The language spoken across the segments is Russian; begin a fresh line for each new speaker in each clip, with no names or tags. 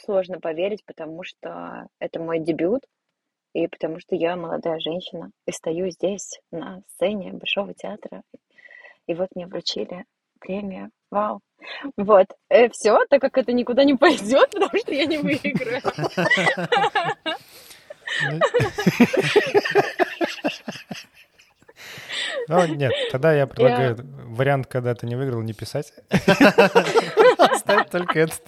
сложно поверить, потому что это мой дебют, и потому что я молодая женщина, и стою здесь, на сцене Большого театра, и вот мне вручили премию. Вау. Вот. Э, все, так как это никуда не пойдет, потому что я не выиграю.
Ну, нет, тогда я предлагаю вариант, когда ты не выиграл, не писать. Оставить только этот.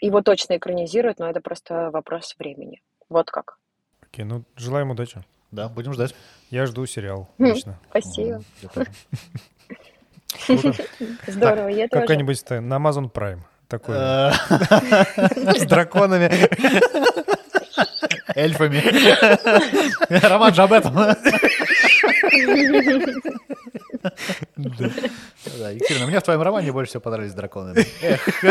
Его точно экранизируют, но это просто вопрос времени. Вот как.
Окей, ну, желаем удачи.
Да, будем ждать.
Я жду сериал
Хм,
лично.
Спасибо. Здорово, я тоже.
Какой-нибудь ты на Amazon Prime. Такой.
Э,
С драконами.
Эльфами. Роман же об этом. Да, Екатерина, мне в твоем романе больше всего понравились драконы. Эх,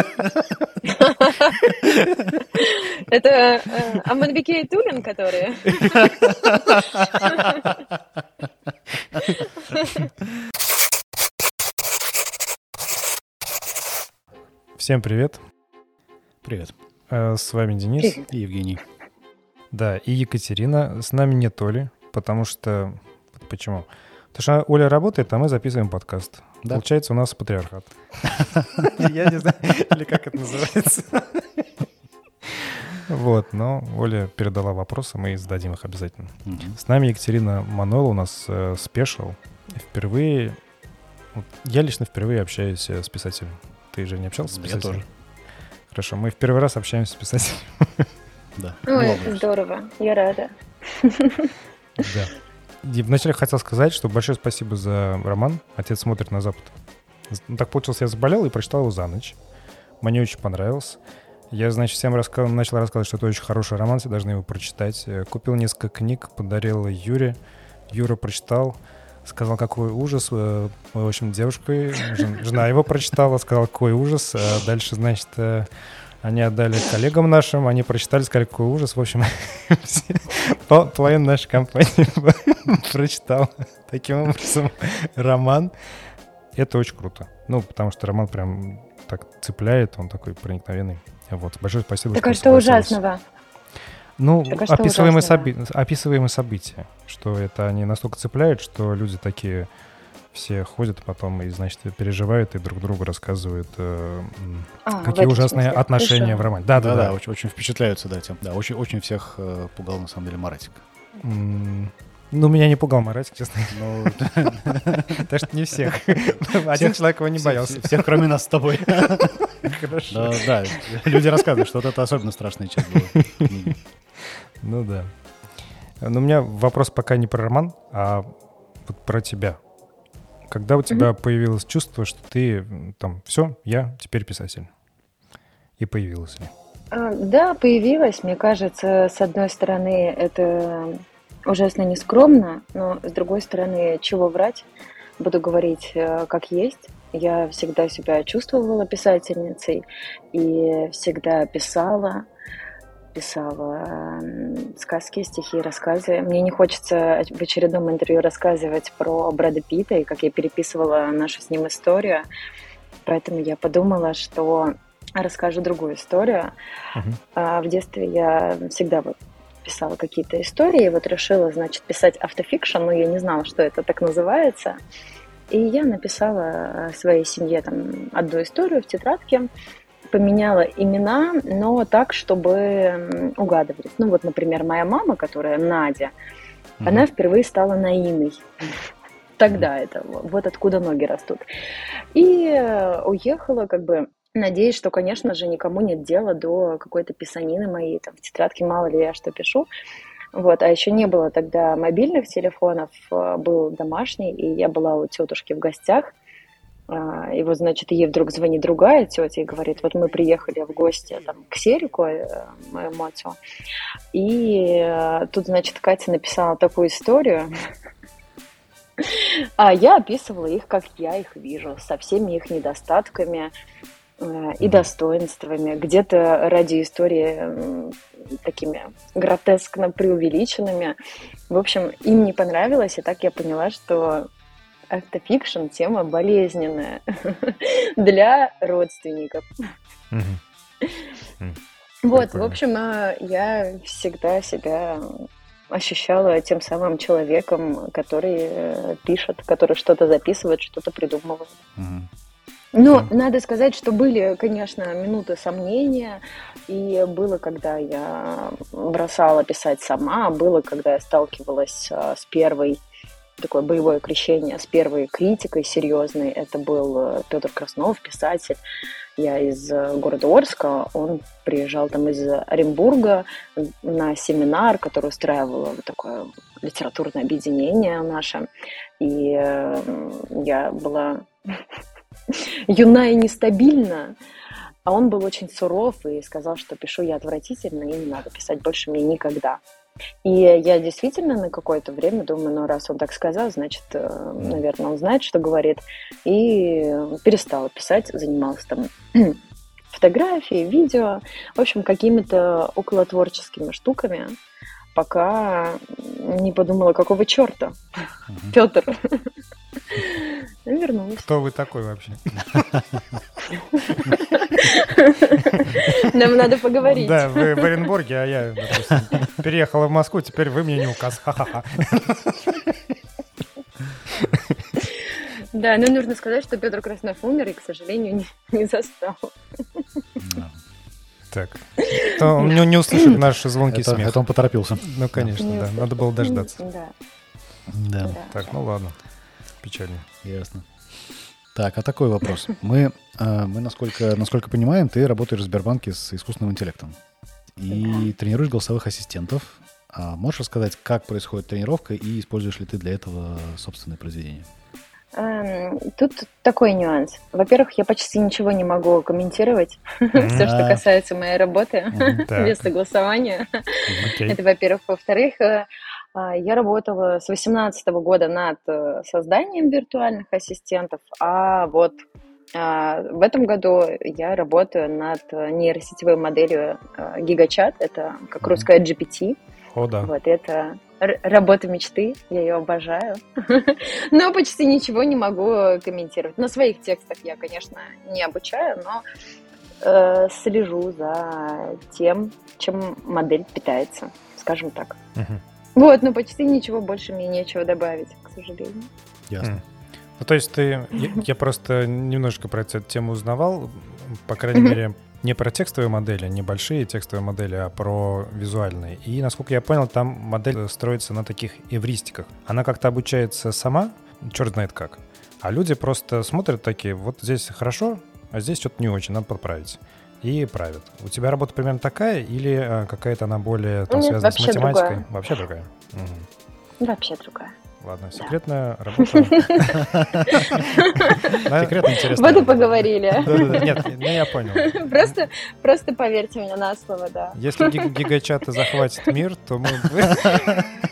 Это э, Аманбике и Тулин, которые...
Всем привет.
Привет.
Э, С вами Денис.
И Евгений.
Да, и Екатерина. С нами нет Оли, потому что... Почему? Потому что Оля работает, а мы записываем подкаст.
Да.
Получается, у нас патриархат. Я не знаю, или как это называется. Вот, но Оля передала вопросы, мы зададим их обязательно. С нами Екатерина Манола, у нас э, спешл. Впервые... Я лично впервые общаюсь э, с писателем. Ты же не общался с
Я
писателем?
тоже.
Хорошо, мы в первый раз общаемся с писателем.
Да.
Ой,
Много
это здорово, я рада.
Да. Вначале хотел сказать, что большое спасибо за роман «Отец смотрит на запад». Ну, так получилось, я заболел и прочитал его за ночь. Мне очень понравился. Я, значит, всем раска- начал рассказывать, что это очень хороший роман, все должны его прочитать. Э, Купил несколько книг, подарил Юре. Юра прочитал, сказал, какой ужас. Э, В общем, девушка, жен- жена его прочитала, сказала, какой ужас. А дальше, значит, они отдали коллегам нашим, они прочитали, сказали, какой ужас. В общем, пол- половина нашей компании прочитал таким образом роман. Это очень круто. Ну, потому что роман прям так цепляет, он такой проникновенный. Вот. Большое спасибо,
Так а что ужасного?
Ну,
Так а
описываемые, соби- описываемые события, что это они настолько цепляют, что люди такие все ходят потом и, значит, переживают и друг другу рассказывают, э,
А,
какие ужасные
смысле.
отношения
Хорошо.
в романе. Да, да,
Да-да,
да.
очень, очень впечатляются, да, тем. Да, очень, очень всех э, пугал на самом деле Маратик.
М, Ну, меня не пугал Маратик, честно.
Ну,
Так что не всех. Один человек его не боялся.
Всех, кроме нас с тобой.
Хорошо.
Да, да, люди рассказывают, что вот это особенно страшная часть была.
Ну да. Но у меня вопрос пока не про роман, а вот про тебя. Когда у тебя появилось чувство, что ты там, все, я теперь писатель? И появилось ли?
А, Да, появилась. Мне кажется, с одной стороны, это ужасно нескромно, но с другой стороны, чего врать? Буду говорить э, как есть. Я всегда себя чувствовала писательницей и всегда писала, писала м, сказки, стихи, рассказы. Мне не хочется в очередном интервью рассказывать про Брэда Питта и как я переписывала нашу с ним историю. Поэтому я подумала, что расскажу другую историю. А В детстве я всегда вот писала какие-то истории, вот решила, значит, писать автофикшн, но я не знала, что это так называется. И я написала э, своей семье там одну историю в тетрадке, поменяла имена, но так, чтобы угадывались. Ну вот, например, моя мама, которая Надя, она
Мгм.
впервые стала Наиной. Тогда это, во- вот откуда ноги растут. И э, уехала, как бы, надеясь, что, конечно же, никому нет дела до какой-то писанины моей, там, в тетрадке мало ли я что пишу. Вот, а еще не было тогда мобильных телефонов, э, был домашний, и я была у тетушки в гостях. А, И вот, значит, ей вдруг звонит другая тетя и говорит, вот мы приехали в гости там, к Серику, э, моему отцу, и э, тут, значит, Катя написала такую историю, а я описывала их, как я их вижу, со всеми их недостатками э, и достоинствами, где-то ради истории такими гротескно преувеличенными. В общем, им не понравилось, и так я поняла, что автофикшн тема болезненная для родственников. Вот, в общем, а, я всегда себя ощущала тем самым человеком, который э, пишет, который что-то записывает, что-то придумывает. Ну, mm. надо сказать, что были, конечно, минуты сомнения, и было, когда я бросала писать сама, было, когда я сталкивалась а, с первой такое боевое крещение с первой критикой серьезной. Это был э, Петр Краснов, писатель. Я из э, города Орска, он приезжал там из Оренбурга на семинар, который устраивало такое литературное объединение наше. И э, я была юна и нестабильна, а он был очень суров и сказал, что пишу я отвратительно, и не надо писать больше мне никогда. И я действительно на какое-то время думаю, ну раз он так сказал, значит, э, наверное, он знает, что говорит. И перестала писать, занималась там фотографией, видео, в общем, какими-то околотворческими штуками, пока не подумала, какого черта, угу. Петр. Вернулась.
Кто вы такой вообще?
Нам надо поговорить.
Да, вы в Оренбурге, а я, допустим, переехала в Москву, теперь вы мне не указ. Ха-ха-ха.
Да, но нужно сказать, что Петр Краснов умер и, к сожалению, не, не застал.
Так. То он не, не услышит наш звонкий
это,
смех.
Это он поторопился.
Ну, конечно, да. Надо было дождаться.
Да.
Да.
Так, ну ладно. Печально.
Ясно. Так, а такой вопрос. Мы, э, мы насколько, насколько понимаем, ты работаешь в Сбербанке с искусственным интеллектом и да. тренируешь голосовых ассистентов. А можешь рассказать, как происходит тренировка и используешь ли ты для этого собственное произведение?
Эм, тут такой нюанс. Во-первых, я почти ничего не могу комментировать. Все, что касается моей работы без согласования. Это, во-первых. Во-вторых, э, а, я работала с 2018 года над э, созданием виртуальных ассистентов, а вот а, в этом году я работаю над нейросетевой моделью GigaChat, это как русская GPT.
О, да.
Вот это работа мечты, я ее обожаю. но почти ничего не могу комментировать. На своих текстах я, конечно, не обучаю, но э, слежу за тем, чем модель питается, скажем так. Угу. Вот, но почти ничего больше мне нечего добавить, к сожалению.
Ясно.
Ну, то есть ты... Я, я просто немножко про эту тему узнавал, по крайней мере, не про текстовые модели, не большие текстовые модели, а про визуальные. И, насколько я понял, там модель строится на таких эвристиках. Она как-то обучается сама, черт знает как. А люди просто смотрят такие, вот здесь хорошо, а здесь что-то не очень, надо подправить и правят. У тебя работа примерно такая или а, какая-то она более там, связана с математикой?
Другая.
Вообще другая.
Угу. Вообще другая.
Ладно, секретная работа.
Секретно интересно.
Вот и поговорили.
Нет, я понял.
Просто, просто поверьте мне на слово, да.
Если гигачаты захватит мир, то мы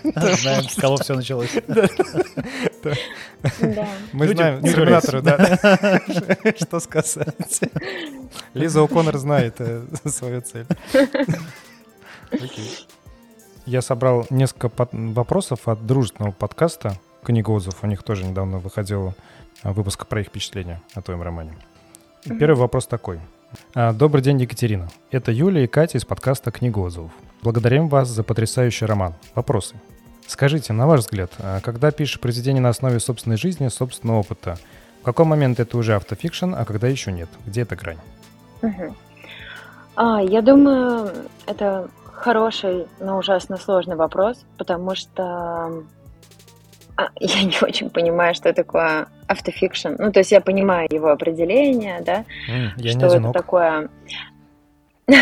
знаем, с кого все началось.
Мы знаем терминаторы, да. Что сказать. Лиза О'Коннор знает э, свою цель. Окей. Я собрал несколько под... вопросов от дружественного подкаста «Книгозов». У них тоже недавно выходил а, выпуск про их впечатления о твоем романе. Первый вопрос такой. А, Добрый день, Екатерина. Это Юлия и Катя из подкаста «Книгозов». Благодарим вас за потрясающий роман. Вопросы. Скажите, на ваш взгляд, а, когда пишешь произведение на основе собственной жизни, собственного опыта, в какой момент это уже автофикшн, а когда еще нет? Где эта грань?
Угу. А, я думаю, это хороший, но ужасно сложный вопрос, потому что а, я не очень понимаю, что такое автофикшн. Ну, то есть я понимаю его определение, да,
mm, я
что это такое.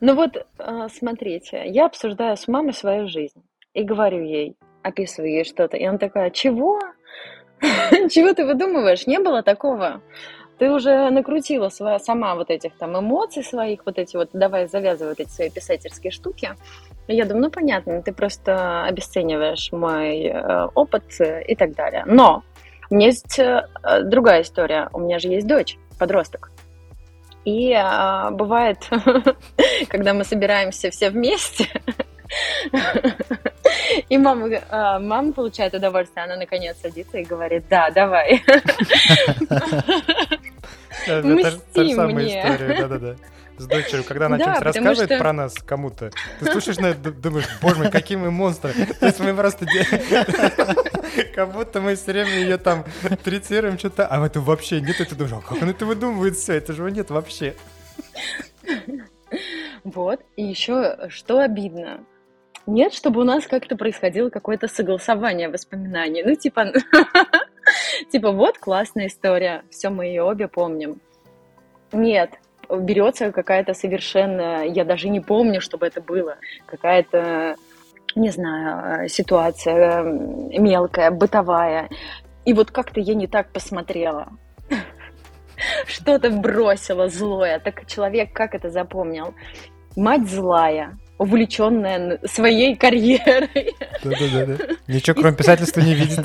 Ну вот, а, смотрите, я обсуждаю с мамой свою жизнь и говорю ей, описываю ей что-то, и она такая, чего? Чего ты выдумываешь? Не было такого ты уже накрутила своя, сама вот этих там эмоций своих, вот эти вот, давай завязывай вот эти свои писательские штуки. Я думаю, ну понятно, ты просто обесцениваешь мой э, опыт и так далее. Но у меня есть э, другая история. У меня же есть дочь, подросток. И э, бывает, когда мы собираемся все вместе, И мама, а, мама получает удовольствие, она наконец садится и говорит, да, давай.
Мсти мне. Да-да-да с дочерью, когда она что-нибудь рассказывает про нас кому-то, ты слушаешь на это, думаешь, боже мой, какие мы монстры. То есть мы просто как будто мы все время ее там третируем что-то, а это вообще нет, и ты думаешь, а как он это выдумывает все, это же нет вообще.
Вот, и еще что обидно, нет, чтобы у нас как-то происходило какое-то согласование воспоминаний. Ну, типа, типа, вот классная история, все, мы ее обе помним. Нет, берется какая-то совершенно, я даже не помню, чтобы это было, какая-то, не знаю, ситуация мелкая, бытовая. И вот как-то я не так посмотрела. Что-то бросила злое. Так человек как это запомнил? Мать злая, увлеченная своей карьерой.
Да-да-да. Ничего, кроме писательства, не видит.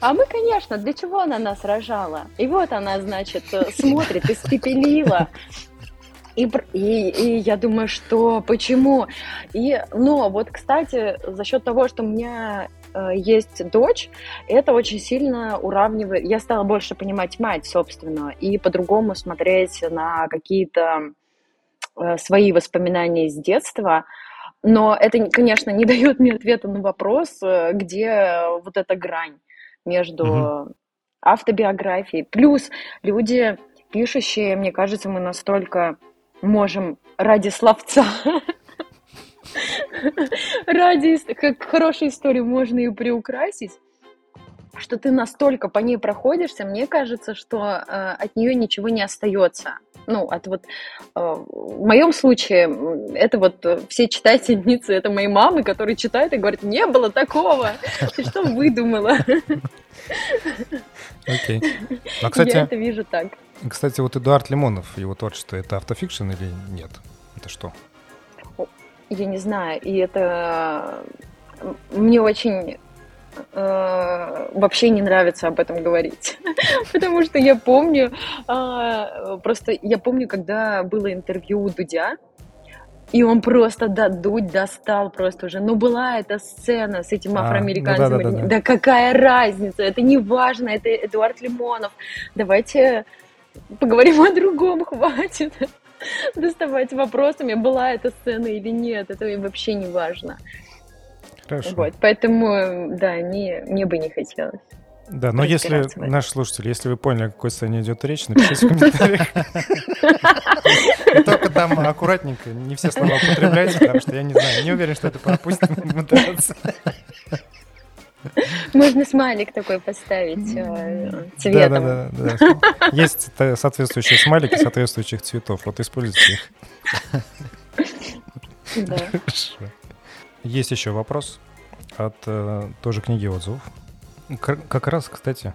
А мы, конечно, для чего она нас рожала? И вот она, значит, смотрит, испепелила. И, и, и я думаю, что почему? И, но вот, кстати, за счет того, что у меня э, есть дочь, это очень сильно уравнивает. Я стала больше понимать мать, собственно, и по-другому смотреть на какие-то свои воспоминания из детства. Но это, конечно, не дает мне ответа на вопрос, э, где вот эта грань между угу. автобиографией. Плюс люди, пишущие, мне кажется, мы настолько можем ради словца, ради как хорошей истории можно ее приукрасить, что ты настолько по ней проходишься, мне кажется, что э, от нее ничего не остается. Ну, от вот э, в моем случае это вот все читательницы, это мои мамы, которые читают и говорят, не было такого, ты что выдумала?
Окей. А, кстати,
Я это вижу так.
Кстати, вот Эдуард Лимонов, его творчество, это автофикшн или нет? Это что?
Я не знаю, и это мне очень вообще не нравится об этом говорить. Потому что я помню, э, просто я помню, когда было интервью у Дудя, и он просто да, дудь достал просто уже. Ну, была эта сцена с этим а, афроамериканцем. Ну, да, да, да, да. да какая разница? Это не важно, это Эдуард Лимонов. Давайте поговорим о другом, хватит доставать вопросами, была эта сцена или нет. Это вообще не важно. Хорошо. Вот, поэтому, да, мне, мне бы не хотелось.
Да, но если, наш слушатель, если вы поняли, о какой сцене идет речь, напишите в комментариях. Только там аккуратненько, не все слова употребляйте, потому что я не знаю, не уверен, что это пропустим
Можно смайлик такой поставить э, цветом. Да, да,
да. Есть соответствующие смайлики соответствующих цветов. Вот используйте их. Да. Есть еще вопрос от э, тоже книги отзывов. Как раз, кстати,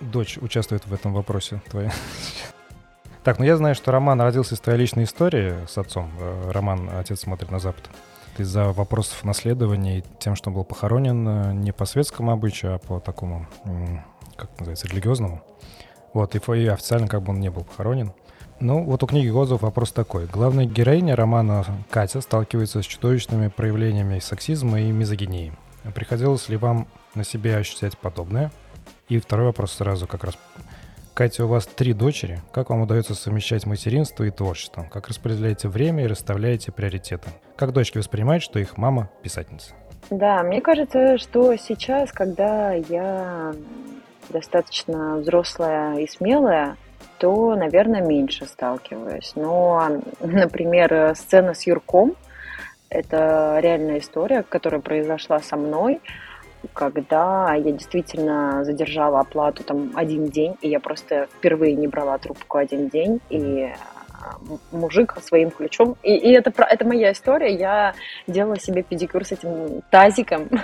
дочь участвует в этом вопросе твоя. Так, ну я знаю, что Роман родился из твоей личной истории с отцом. Э, Роман «Отец смотрит на Запад». Из-за вопросов наследования и тем, что он был похоронен э, не по светскому обычаю, а по такому, как называется, религиозному. Вот, и официально как бы он не был похоронен. Ну, вот у книги отзыв вопрос такой. Главная героиня романа Катя сталкивается с чудовищными проявлениями сексизма и мизогинии. Приходилось ли вам на себе ощущать подобное? И второй вопрос сразу как раз. Катя, у вас три дочери. Как вам удается совмещать материнство и творчество? Как распределяете время и расставляете приоритеты? Как дочки воспринимают, что их мама писательница?
Да, мне кажется, что сейчас, когда я достаточно взрослая и смелая, то, наверное, меньше сталкиваюсь. Но, например, сцена с Юрком – это реальная история, которая произошла со мной – когда я действительно задержала оплату там один день, и я просто впервые не брала трубку один день, и мужик своим ключом. И, и это, это моя история. Я делала себе педикюр с этим тазиком.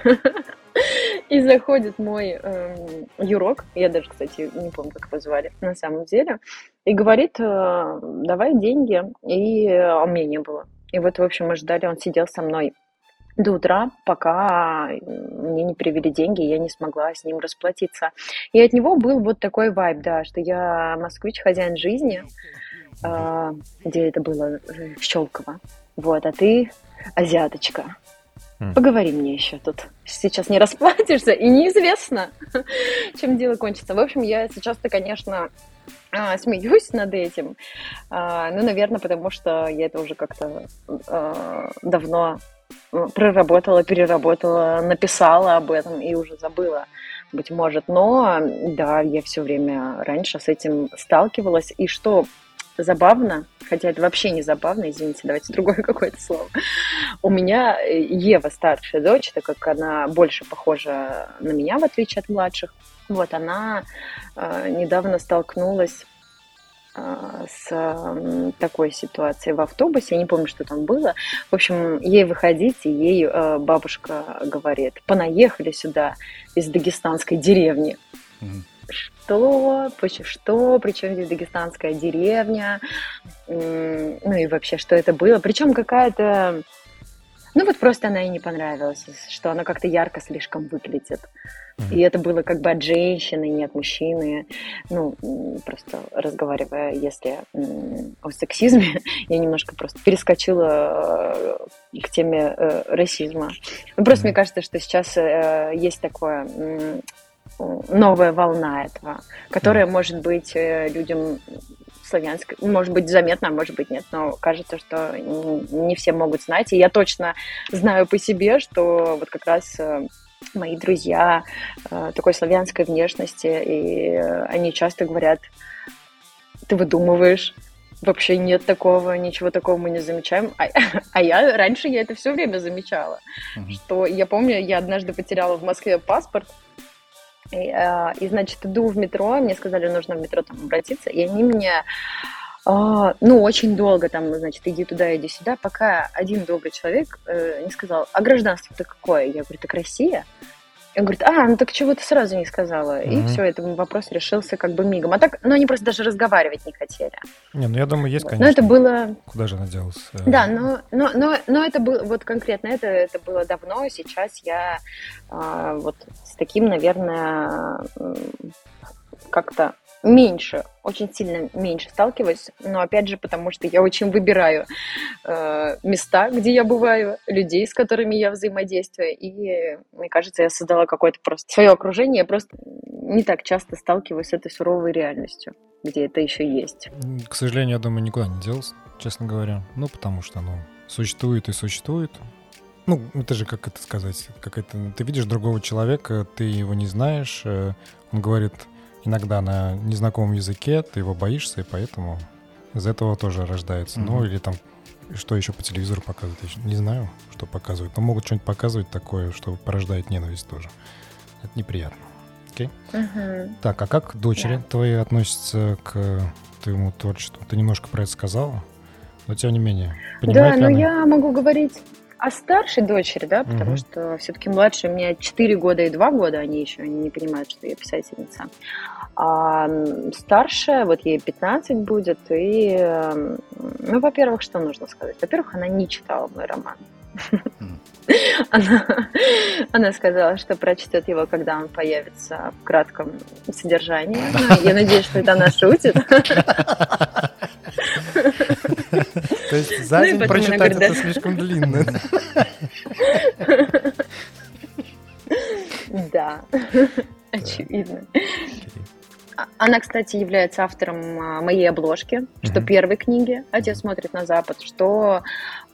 И заходит мой э, Юрок, я даже, кстати, не помню, как его звали на самом деле, и говорит, э, давай деньги. И а у меня не было. И вот, в общем, мы ждали, он сидел со мной до утра, пока мне не привели деньги, я не смогла с ним расплатиться. И от него был вот такой вайб, да, что я москвич, хозяин жизни, а, где это было, Щелково. Вот, а ты азиаточка. Поговори мне еще тут. Сейчас не расплатишься, и неизвестно, чем дело кончится. В общем, я сейчас-то, конечно, а, смеюсь над этим. А, ну, наверное, потому что я это уже как-то а, давно проработала, переработала, написала об этом и уже забыла, быть может. Но да, я все время раньше с этим сталкивалась. И что забавно, хотя это вообще не забавно, извините, давайте другое какое-то слово. У меня э, Ева, старшая дочь, так как она больше похожа на меня, в отличие от младших, вот она э, недавно столкнулась э, с такой ситуацией в автобусе, я не помню, что там было. В общем, ей выходить, и ей э, бабушка говорит, понаехали сюда из дагестанской деревни. Mm-hmm что, что, причем здесь дагестанская деревня, ну и вообще, что это было. Причем какая-то, ну вот просто она ей не понравилась, что она как-то ярко слишком выглядит. И это было как бы от женщины, не от мужчины. Ну, просто разговаривая, если о сексизме, я немножко просто перескочила э, к теме э, расизма. Ну, просто мне кажется, что сейчас э, есть такое новая волна этого, которая может быть э, людям славянской, может быть заметно, а может быть нет, но кажется, что не все могут знать. И я точно знаю по себе, что вот как раз э, мои друзья э, такой славянской внешности, и они часто говорят, ты выдумываешь, вообще нет такого, ничего такого мы не замечаем. А, а я раньше я это все время замечала, uh-huh. что я помню, я однажды потеряла в Москве паспорт, и, э, и, значит, иду в метро, мне сказали, нужно в метро там обратиться, и они мне, э, ну, очень долго там, значит, иди туда, иди сюда, пока один добрый человек э, не сказал, а гражданство-то какое? Я говорю, так Россия? Он говорит, а, ну так чего ты сразу не сказала? Mm-hmm. И все, этот вопрос решился как бы мигом. А так, ну они просто даже разговаривать не хотели.
Не, ну я думаю, есть,
вот.
конечно.
Но это было...
Куда же она делась? Э,
да, но, но, но, но это было, вот конкретно это, это было давно. Сейчас я а, вот с таким, наверное, как-то меньше, очень сильно меньше сталкиваюсь, но опять же, потому что я очень выбираю э, места, где я бываю, людей, с которыми я взаимодействую, и мне кажется, я создала какое-то просто свое окружение, я просто не так часто сталкиваюсь с этой суровой реальностью, где это еще есть.
К сожалению, я думаю, никуда не делось, честно говоря, ну, потому что оно существует и существует, ну, это же, как это сказать, как это... Ты видишь другого человека, ты его не знаешь, э, он говорит иногда на незнакомом языке, ты его боишься, и поэтому из этого тоже рождается. Mm-hmm. Ну, или там, что еще по телевизору показывают, я не знаю, что показывают. Но могут что-нибудь показывать такое, что порождает ненависть тоже. Это неприятно. Окей? Okay? Mm-hmm. Так, а как дочери yeah. твои относятся к твоему творчеству? Ты немножко про это сказала, но тем не менее.
Да, но она? я могу говорить о старшей дочери, да, потому угу. что все-таки младшая у меня 4 года и 2 года, они еще не понимают, что я писательница. А старшая, вот ей 15 будет, и, ну, во-первых, что нужно сказать? Во-первых, она не читала мой роман. Она, она сказала, что прочтет его, когда он появится в кратком содержании. Я надеюсь, что это она шутит.
То есть за ну день прочитать это слишком длинно.
Да, очевидно. А, она, кстати, является автором а, моей обложки, что первой книги «Отец смотрит на Запад», что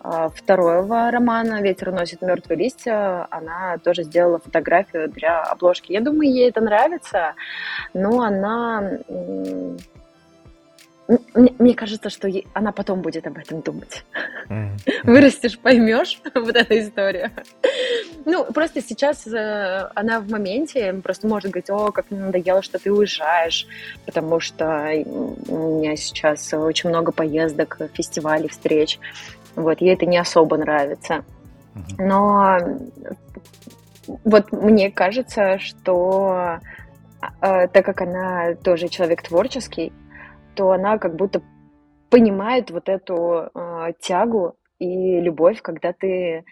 а, второго романа «Ветер уносит мертвые листья». Она тоже сделала фотографию для обложки. Я думаю, ей это нравится, но она мне, мне кажется, что ей, она потом будет об этом думать. Mm-hmm. Вырастешь, поймешь вот эту историю. Ну, просто сейчас э, она в моменте просто может говорить, о, как мне надоело, что ты уезжаешь, потому что у меня сейчас очень много поездок, фестивалей, встреч. Вот, ей это не особо нравится. Mm-hmm. Но вот мне кажется, что э, так как она тоже человек творческий, то она как будто понимает вот эту э, тягу и любовь, когда ты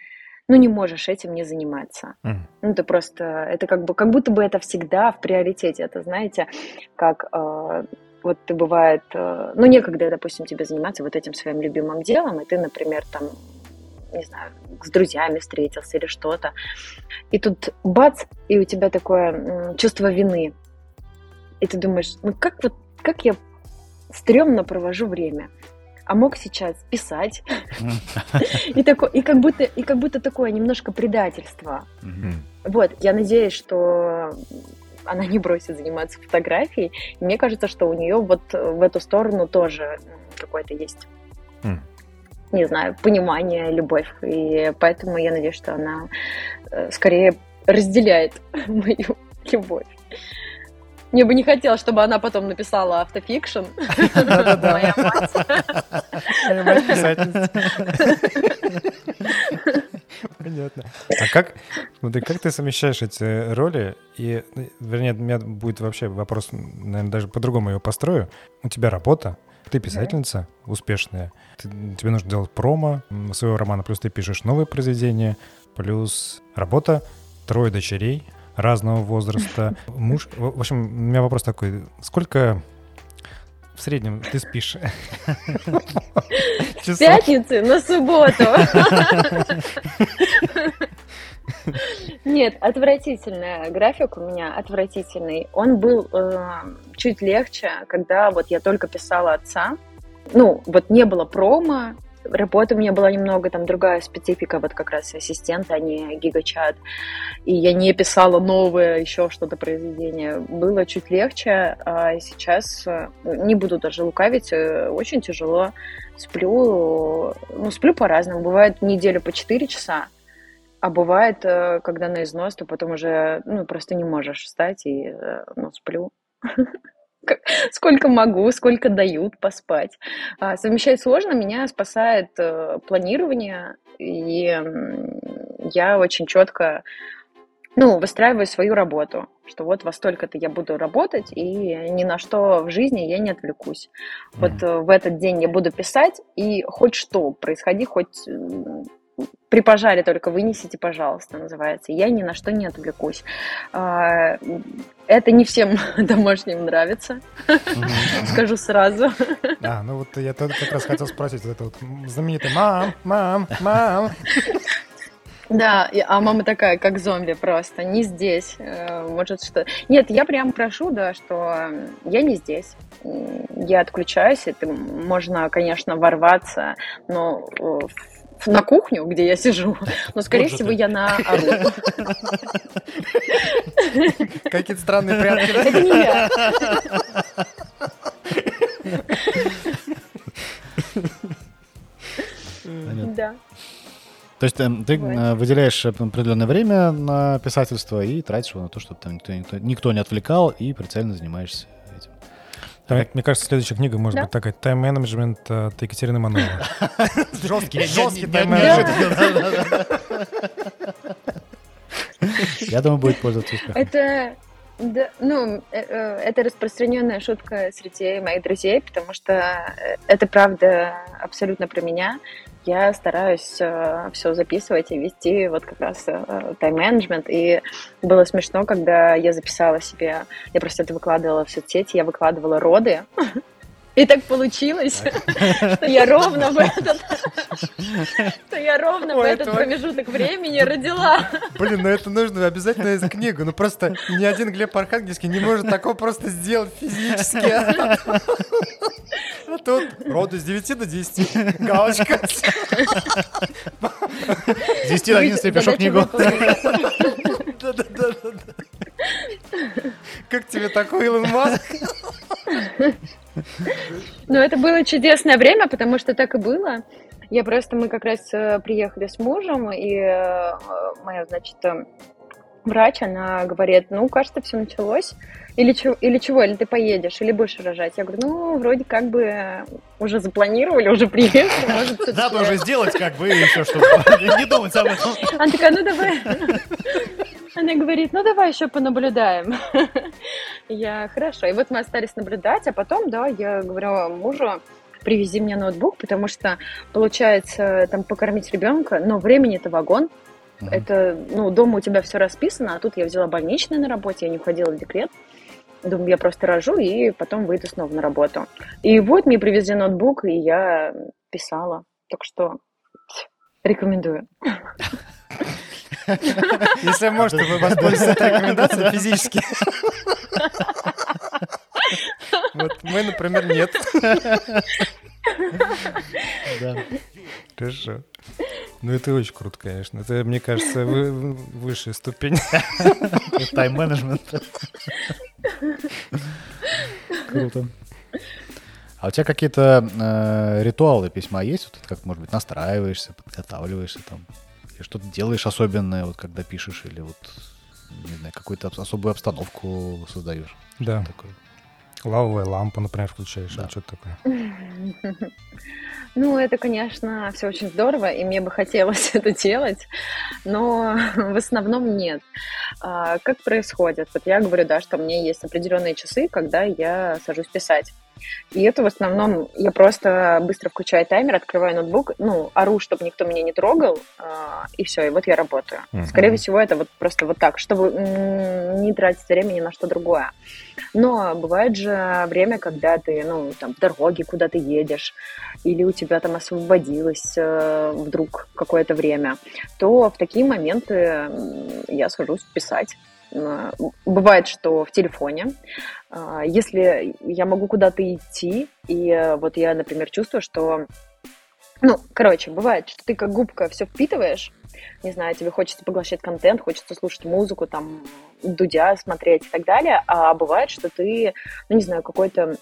ну, не можешь этим не заниматься. Mm. Ну, это просто, это как бы, как будто бы это всегда в приоритете. Это, знаете, как э, вот ты бывает, э, ну, некогда, допустим, тебе заниматься вот этим своим любимым делом, и ты, например, там не знаю, с друзьями встретился или что-то. И тут бац, и у тебя такое чувство вины. И ты думаешь, ну как вот, как я стрёмно провожу время а мог сейчас писать. И, такое, и, как будто, и как будто такое немножко предательство. Вот, я надеюсь, что она не бросит заниматься фотографией. И мне кажется, что у нее вот в эту сторону тоже какой-то есть, не знаю, понимание, любовь. И поэтому я надеюсь, что она э, скорее разделяет мою любовь. Мне бы не хотелось, чтобы она потом написала автофикшн. Моя мать. Моя мать писательница.
Понятно. А как, смотри, как ты совмещаешь эти роли? И, вернее, у меня будет вообще вопрос, наверное, даже по-другому его построю. У тебя работа, ты писательница успешная, ты, тебе нужно делать промо своего романа, плюс ты пишешь новые произведения, плюс работа, трое дочерей, разного возраста. Муж... В общем, у меня вопрос такой. Сколько в среднем ты спишь?
С пятницы на субботу. Нет, отвратительный график у меня, отвратительный. Он был э, чуть легче, когда вот я только писала отца. Ну, вот не было промо, Работа у меня была немного там другая специфика, вот как раз ассистента, а не гигачат. И я не писала новое еще что-то произведение. Было чуть легче, а сейчас э, не буду даже лукавить, э, очень тяжело. Сплю, ну, сплю по-разному. Бывает неделю по 4 часа, а бывает, э, когда на износ, то потом уже ну, просто не можешь встать и ну, сплю. сколько могу, сколько дают поспать. А, совмещать сложно, меня спасает э, планирование, и я очень четко ну, выстраиваю свою работу, что вот во столько-то я буду работать, и ни на что в жизни я не отвлекусь. Вот э, в этот день я буду писать, и хоть что происходи, хоть при пожаре только вынесите, пожалуйста, называется. Я ни на что не отвлекусь. А, это не всем домашним нравится, скажу сразу.
А, ну вот я как раз хотел спросить, вот это вот знаменитый «мам, мам, мам».
Да, а мама такая, как зомби просто, не здесь. Э, может, что... Нет, я прям прошу, да, что я не здесь. Я отключаюсь, это можно, конечно, ворваться, но э, на кухню, где я сижу, но, скорее всего, я на ору.
Какие-то странные прятки.
Это не я. Да.
То есть эм, ты э, выделяешь определенное время на писательство и тратишь его на то, чтобы там никто, никто, никто не отвлекал, и прицельно занимаешься
так, мне кажется, следующая книга может да? быть такая «Тайм-менеджмент» от Екатерины Мановой. Жесткий, жесткий тайм-менеджмент.
Я думаю, будет пользоваться успехом.
Это да, ну, э, э, это распространенная шутка среди моих друзей, потому что э, это правда абсолютно про меня. Я стараюсь все записывать и вести вот как раз тайм-менеджмент. И было смешно, когда я записала себе, я просто это выкладывала в соцсети, я выкладывала роды. И так получилось, что я ровно в этот, что я ровно в этот промежуток времени родила.
Блин, ну это нужно обязательно из книгу. Ну просто ни один Глеб Архангельский не может такого просто сделать физически. А тут роды с 9 до 10. Галочка. С
10 до 11 пишу книгу.
Да-да-да. Как тебе такой Илон Маск?
Ну, это было чудесное время, потому что так и было. Я просто, мы как раз э, приехали с мужем, и э, моя, значит, э, врач, она говорит, ну, кажется, все началось. Или, или чего, или ты поедешь, или будешь рожать. Я говорю, ну, вроде как бы уже запланировали, уже приехали, может,
Надо уже сделать как бы еще, чтобы не думать об этом.
Она такая, ну, давай. Она говорит, ну, давай еще понаблюдаем. Я, хорошо. И вот мы остались наблюдать, а потом, да, я говорю мужу, привези мне ноутбук, потому что, получается, там покормить ребенка, но времени это вагон, Uh-huh. Это, ну, дома у тебя все расписано, а тут я взяла больничный на работе, я не уходила в декрет. Думаю, я просто рожу и потом выйду снова на работу. И вот мне привезли ноутбук, и я писала. Так что Рекомендую.
Если можете, вы воспользуетесь этой рекомендацией физически. Вот мы, например, нет.
Да.
Хорошо. Ну, это очень круто, конечно. Это, мне кажется, вы, высшая ступень.
Тайм-менеджмент. Круто. А у тебя какие-то э, ритуалы письма есть? Вот как, может быть, настраиваешься, подготавливаешься там? Или что-то делаешь особенное, вот когда пишешь, или вот, не знаю, какую-то особую обстановку создаешь?
Да.
Такое.
Лавовая лампа, например, включаешь,
Да.
или что-то такое.
Ну, это, конечно, все очень здорово, и мне бы хотелось это делать, но в основном нет. А, Как происходит? Вот я говорю, да, что у меня есть определенные часы, когда я сажусь писать. И это в основном я просто быстро включаю таймер, открываю ноутбук, ну, ору, чтобы никто меня не трогал, а, и все, и вот я работаю.
Мгм.
Скорее всего, это вот просто вот так, чтобы не тратить времени на что другое. Но бывает же время, когда ты, ну, там, в дороге куда-то едешь, или у тебя там освободилось э, вдруг какое-то время, то в такие моменты я сажусь писать. Бывает, что в телефоне. А, Если я могу куда-то идти, и э, вот я, например, чувствую, что... Ну, короче, бывает, что ты как губка все впитываешь, не знаю, тебе хочется поглощать контент, хочется слушать музыку, там, дудя смотреть и так далее, а бывает, что ты, ну, не знаю, какой-то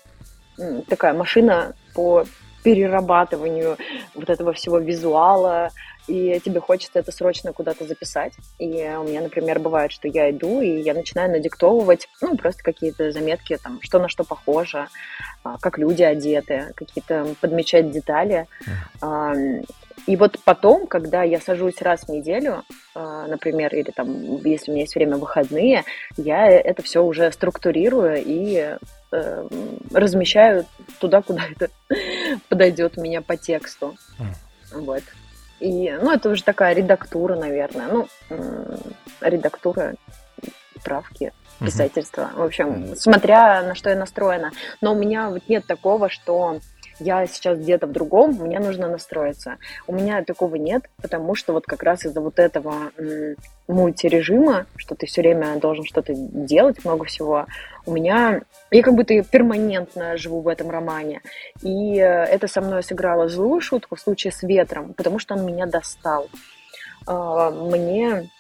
такая машина по перерабатыванию вот этого всего визуала, и тебе хочется это срочно куда-то записать. И у меня, например, бывает, что я иду, и я начинаю надиктовывать, ну, просто какие-то заметки, там, что на что похоже, а, как люди одеты, какие-то подмечать детали. И вот потом, когда я сажусь раз в неделю, а, например, или там, если у меня есть время выходные, я это все уже структурирую и э, размещаю туда, куда это подойдет у меня по тексту. Вот. И, ну, это уже такая редактура, наверное. Ну, редактура, правки,
Мгм.
писательство. В общем, смотря на что я настроена. Но у меня вот нет такого, что я сейчас где-то в другом, мне нужно настроиться. У меня такого нет, потому что вот как раз из-за вот этого мультирежима, что ты все время должен что-то делать, много всего, у меня... Я как будто перманентно живу в этом романе. И э, это со мной сыграло злую шутку в случае с ветром, потому что он меня достал. А, Мне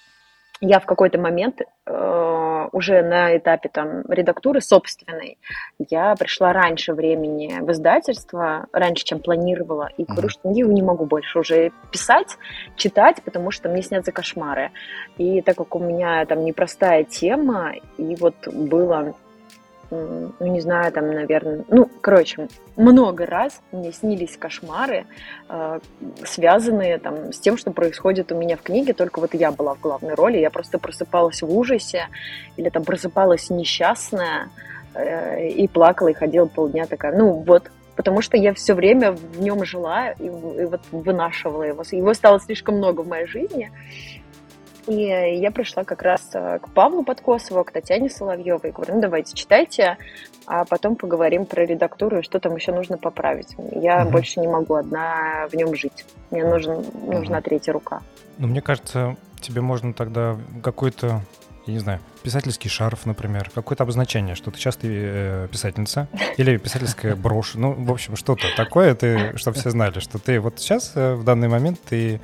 я в какой-то момент э, уже на этапе там редактуры собственной я пришла раньше времени в издательство, раньше, чем планировала, и говорю,
Мгм.
что я не могу больше уже писать, читать, потому что мне снятся кошмары. И так как у меня там непростая тема, и вот было, ну не знаю, там, наверное, ну, короче, много раз мне снились кошмары, э, связанные там с тем, что происходит у меня в книге, только вот я была в главной роли, я просто просыпалась в ужасе, или там просыпалась несчастная, э, и плакала, и ходила полдня такая, ну вот, потому что я все время в нем жила и, и вот вынашивала его. Его стало слишком много в моей жизни, и я пришла как раз э, к Павлу Подкосову, к Татьяне Соловьевой, и говорю, ну давайте читайте, а потом поговорим про редактуру и что там еще нужно поправить. Я
Мгм.
больше не могу одна в нем жить. Мне нужен, нужна третья рука.
Ну, мне кажется, тебе можно тогда какой-то, я не знаю, писательский шарф, например, какое-то обозначение, что ты часто э, писательница, или писательская брошь, ну, в общем, что-то такое, ты, чтобы все знали, что ты вот сейчас, э, в данный момент, ты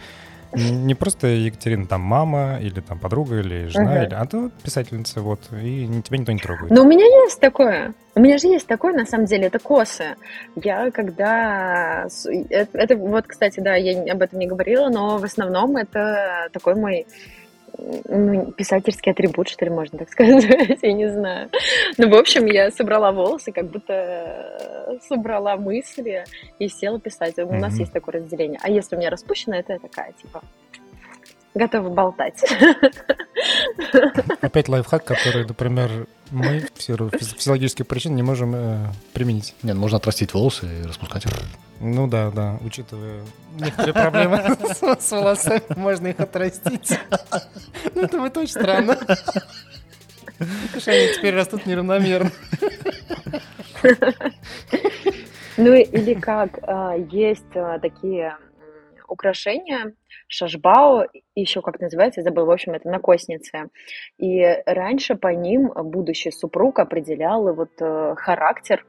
не просто Екатерина, там, мама, или там подруга, или жена,
Мгм.
или, а ты писательница, вот, и тебя никто не трогает.
Но у меня есть такое. У меня же есть такое, на самом деле, это косы. Я когда... Это, это вот, кстати, да, я об этом не говорила, но в основном это такой мой ну, писательский атрибут, что ли, можно так сказать, я не знаю. Ну, в общем, я собрала волосы, как будто э, собрала мысли и села писать. У нас есть такое разделение. А если у меня распущено, это я такая, типа, готова болтать.
Опять лайфхак, который, например, мы в силу физи- физиологических причин не можем э, применить.
Нет, можно отрастить волосы и распускать их.
Ну да, да, учитывая некоторые проблемы с, с волосами, можно их отрастить. Ну это будет очень странно. Потому что они теперь растут неравномерно.
Ну или как а, есть а, такие украшения шашбао, еще как называется, забыл, в общем, это накосницы. И раньше по ним будущий супруг определял вот э, характер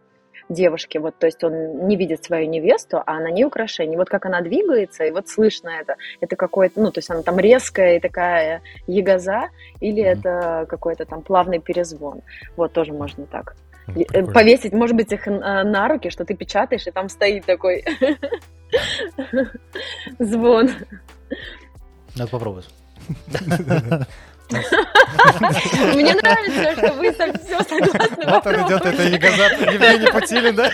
девушки, вот, то есть он не видит свою невесту, а на ней украшение. Вот как она двигается, и вот слышно это. Это какое-то, ну, то есть она там резкая и такая ягоза, или mm-hmm. это какой-то там плавный перезвон. Вот тоже можно так. Э, Прикольно. Повесить, может быть, их э, на руки, что ты печатаешь, и там стоит такой звон.
Надо попробовать.
Мне нравится, что вы все согласны.
Вот он идет, это Евгений Путилин, да?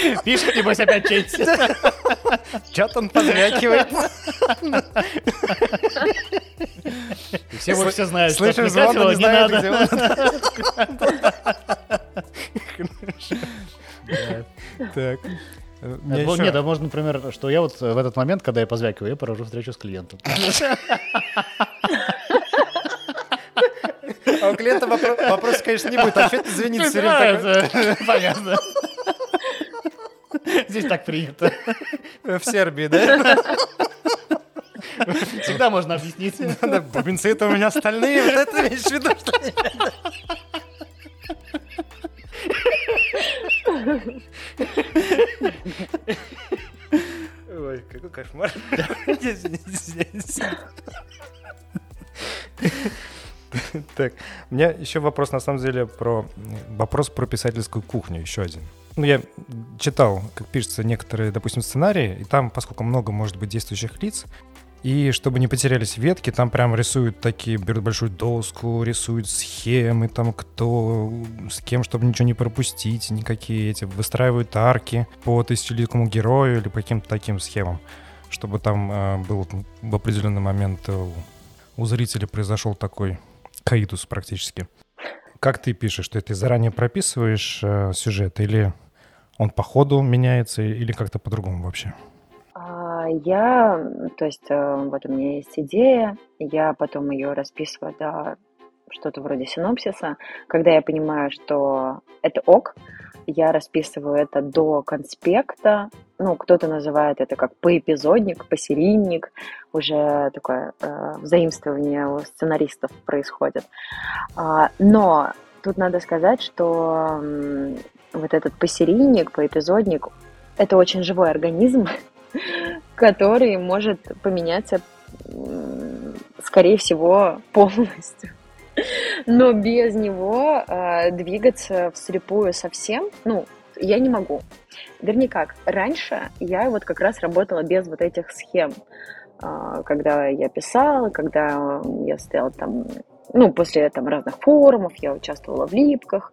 Пишет, небось, опять честь.
Что-то он позвякивает.
Все вот все знают,
что Слышишь звон, не, не надо. Так.
Мне еще... Нет, а можно, например, что я вот в этот момент, когда я позвякиваю, я поражу встречу с клиентом.
А у клиента вопрос, конечно, не будет. А что это звенит все время?
Понятно. Здесь так принято.
В Сербии, да?
Всегда можно объяснить.
Бубенцы это у меня остальные. Вот это имеешь в виду, что Ой, какой кошмар. Так, у меня еще вопрос, на самом деле, про вопрос про писательскую кухню, еще один. Ну, я читал, как пишутся некоторые, допустим, сценарии, и там, поскольку много может быть действующих лиц, и чтобы не потерялись ветки, там прям рисуют такие, берут большую доску, рисуют схемы, там кто с кем, чтобы ничего не пропустить, никакие эти, выстраивают арки по тысячелетному герою или по каким-то таким схемам, чтобы там э, был в определенный момент э, у зрителя произошел такой каитус практически. Как ты пишешь, что ты заранее прописываешь э, сюжет или он по ходу меняется или как-то по-другому вообще?
Я, то есть, э, вот у меня есть идея, я потом ее расписываю до что-то вроде синопсиса. Когда я понимаю, что это ок, я расписываю это до конспекта. Ну, кто-то называет это как поэпизодник, посерийник. Уже такое э, взаимствование у сценаристов происходит. А, но тут надо сказать, что э, вот этот посерийник, поэпизодник, это очень живой организм, который может поменяться, скорее всего, полностью. Но без него э, двигаться вслепую совсем, ну, я не могу. Вернее как, раньше я вот как раз работала без вот этих схем. Э, когда я писала, когда я стояла там, ну, после там разных форумов, я участвовала в липках,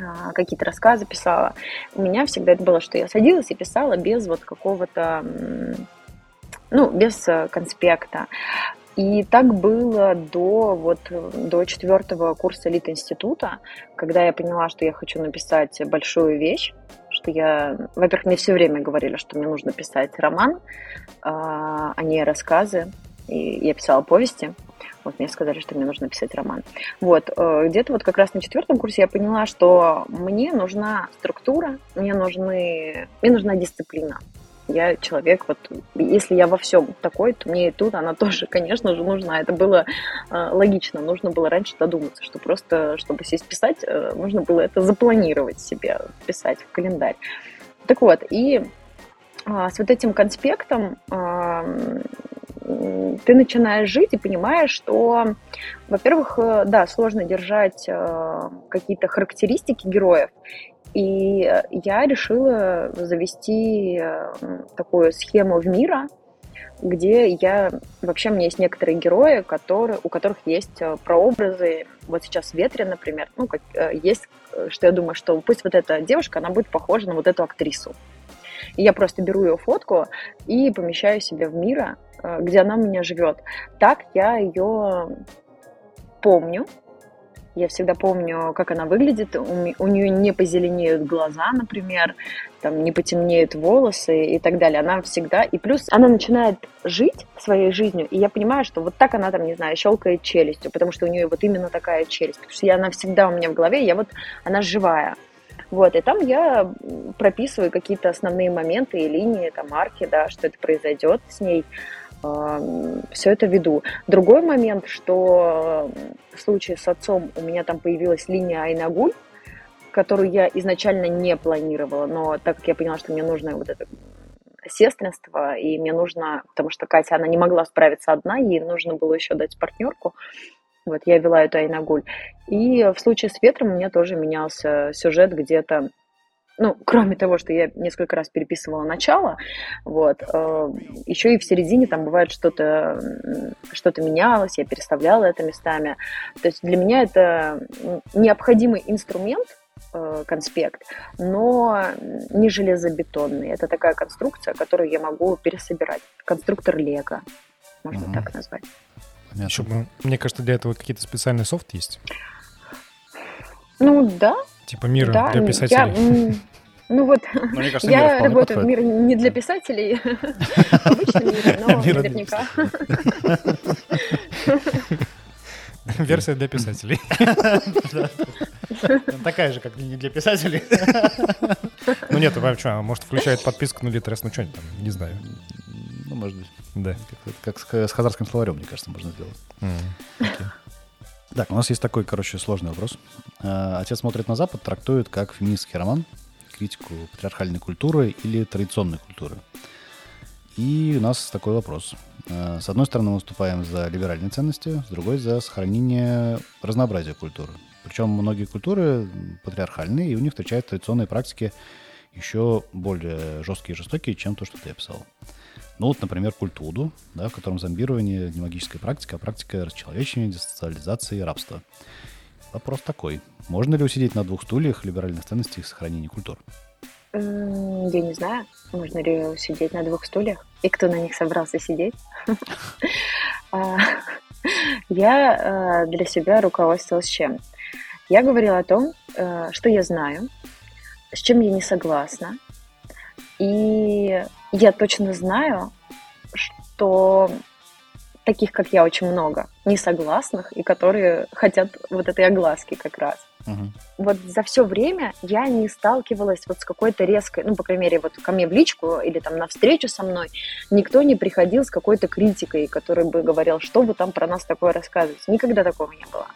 а, какие-то рассказы писала. У меня всегда это было, что я садилась и писала без вот какого-то, ну, без э, конспекта. И так было до, вот, до четвертого курса элит-института, когда я поняла, что я хочу написать большую вещь, что я... Во-первых, мне все время говорили, что мне нужно писать роман, а, а не рассказы. И я писала повести. Вот мне сказали, что мне нужно писать роман. Вот, э, где-то вот как раз на четвертом курсе я поняла, что мне нужна структура, мне нужны, мне нужна дисциплина. Я человек, вот если я во всем такой, то мне и тут она тоже, конечно же, нужна. Это было э, логично, нужно было раньше додуматься, что просто, чтобы сесть писать, э, нужно было это запланировать себе, писать в календарь. Так вот, и э, с вот этим конспектом э, ты начинаешь жить и понимаешь, что, во-первых, э, да, сложно держать э, какие-то характеристики героев, и я решила завести э, такую схему в мира, где я... Вообще у меня есть некоторые герои, которые, у которых есть прообразы. Вот сейчас «Ветре», например, ну, как, есть, что я думаю, что пусть вот эта девушка, она будет похожа на вот эту актрису. И я просто беру ее фотку и помещаю себе в мира, э, где она у меня живет. Так я ее помню, я всегда помню, как она выглядит. У, у нее не позеленеют глаза, например, там не потемнеют волосы и так далее. Она всегда... И плюс она начинает жить своей жизнью, и я понимаю, что вот так она там, не знаю, щелкает челюстью, потому что у нее вот именно такая челюсть. Потому что она всегда у меня в голове, я вот... Она живая. Вот, и там я прописываю какие-то основные моменты и линии, там, арки, да, что это произойдет с ней. Все это веду. Другой момент, что в случае с отцом у меня там появилась линия Айнагуль, которую я изначально не планировала, но так как я поняла, что мне нужно вот это сестринство, и мне нужно, потому что Катя, она не могла справиться одна, ей нужно было еще дать партнерку, вот, я вела эту Айнагуль. И в случае с ветром у меня тоже менялся сюжет где-то ну, кроме того, что я несколько раз переписывала начало, вот, э, еще и в середине там бывает что-то что менялось, я переставляла это местами. То есть для меня это необходимый инструмент, э, конспект, но не железобетонный. Это такая конструкция, которую я могу пересобирать. Конструктор Лего, можно mm-hmm. так назвать.
Еще, мне кажется, для этого какие-то специальный софт есть.
Ну да.
Типа мира да, для писателей.
Я, ну вот, ну, кажется, я работаю в мире не для писателей, обычный мир, но наверняка.
Версия для писателей.
Такая же, как не для писателей.
Ну нет, а может включает подписку на Литрес, ну что-нибудь там, не знаю.
Ну, может быть.
Да.
Как с хазарским словарем, мне кажется, можно сделать. Так, у нас есть такой, короче, сложный вопрос. А, Отец смотрит на Запад, трактует как феминистский роман, критику патриархальной культуры или традиционной культуры. И у нас такой вопрос. Э, с одной стороны, мы выступаем за либеральные ценности, с другой — за сохранение разнообразия культуры. Причем многие культуры патриархальные, и у них встречаются традиционные практики еще более жесткие и жестокие, чем то, что ты описал. Ну вот, например, культ Уду, да, в котором зомбирование не магическая практика, а практика расчеловечивания, десоциализации и рабства. Вопрос такой. Можно ли усидеть на двух стульях либеральных ценностей и сохранения культур?
Я не знаю, можно ли сидеть на двух стульях, и кто на них собрался сидеть. А, я э, для себя руководствовалась чем? Я говорила о том, э, что я знаю, с чем я не согласна, и я точно знаю, что таких, как я, очень много, несогласных, и которые хотят вот этой огласки как раз. Угу. Вот за все время я не сталкивалась вот с какой-то резкой, ну, по крайней мере, вот ко мне в личку или там на встречу со мной, никто не приходил с какой-то критикой, который бы говорил, что вы там про нас такое рассказываете. Никогда такого не было.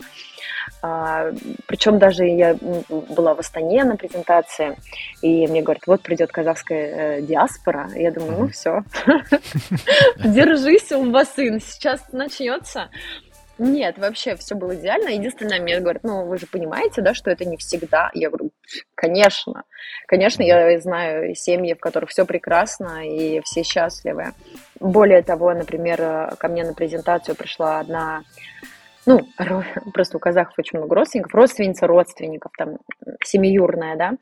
А, причем даже я была в Астане на презентации, и мне говорят, вот придет казахская э, диаспора. Я думаю, ну все, держись, Улбасын, сейчас начнется. Нет, вообще все было идеально. Единственное, мне говорят, ну, вы же понимаете, да, что это не всегда. Я говорю, конечно. Конечно, я знаю семьи, в которых все прекрасно и все счастливы. Более того, например, ко мне на презентацию пришла одна ну, просто у казахов очень много родственников, родственница родственников, там, семиюрная, да,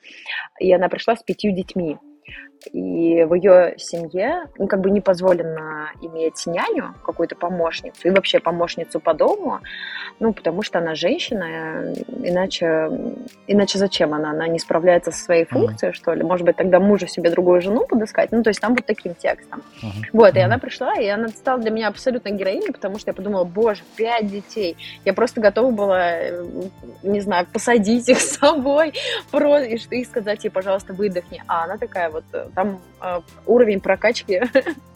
и она пришла с пятью детьми. И в ее семье ну, как бы не позволено иметь няню, какую-то помощницу, и вообще помощницу по дому, ну, потому что она женщина, иначе, иначе зачем она? Она не справляется со своей функцией, mm-hmm. что ли? Может быть, тогда мужу себе другую жену подыскать? Ну, то есть там вот таким текстом. Mm-hmm. Вот, и она пришла, и она стала для меня абсолютно героиней, потому что я подумала, боже, пять детей. Я просто готова была, не знаю, посадить их с собой, просто, и, и сказать ей, пожалуйста, выдохни. А она такая вот там э, уровень прокачки,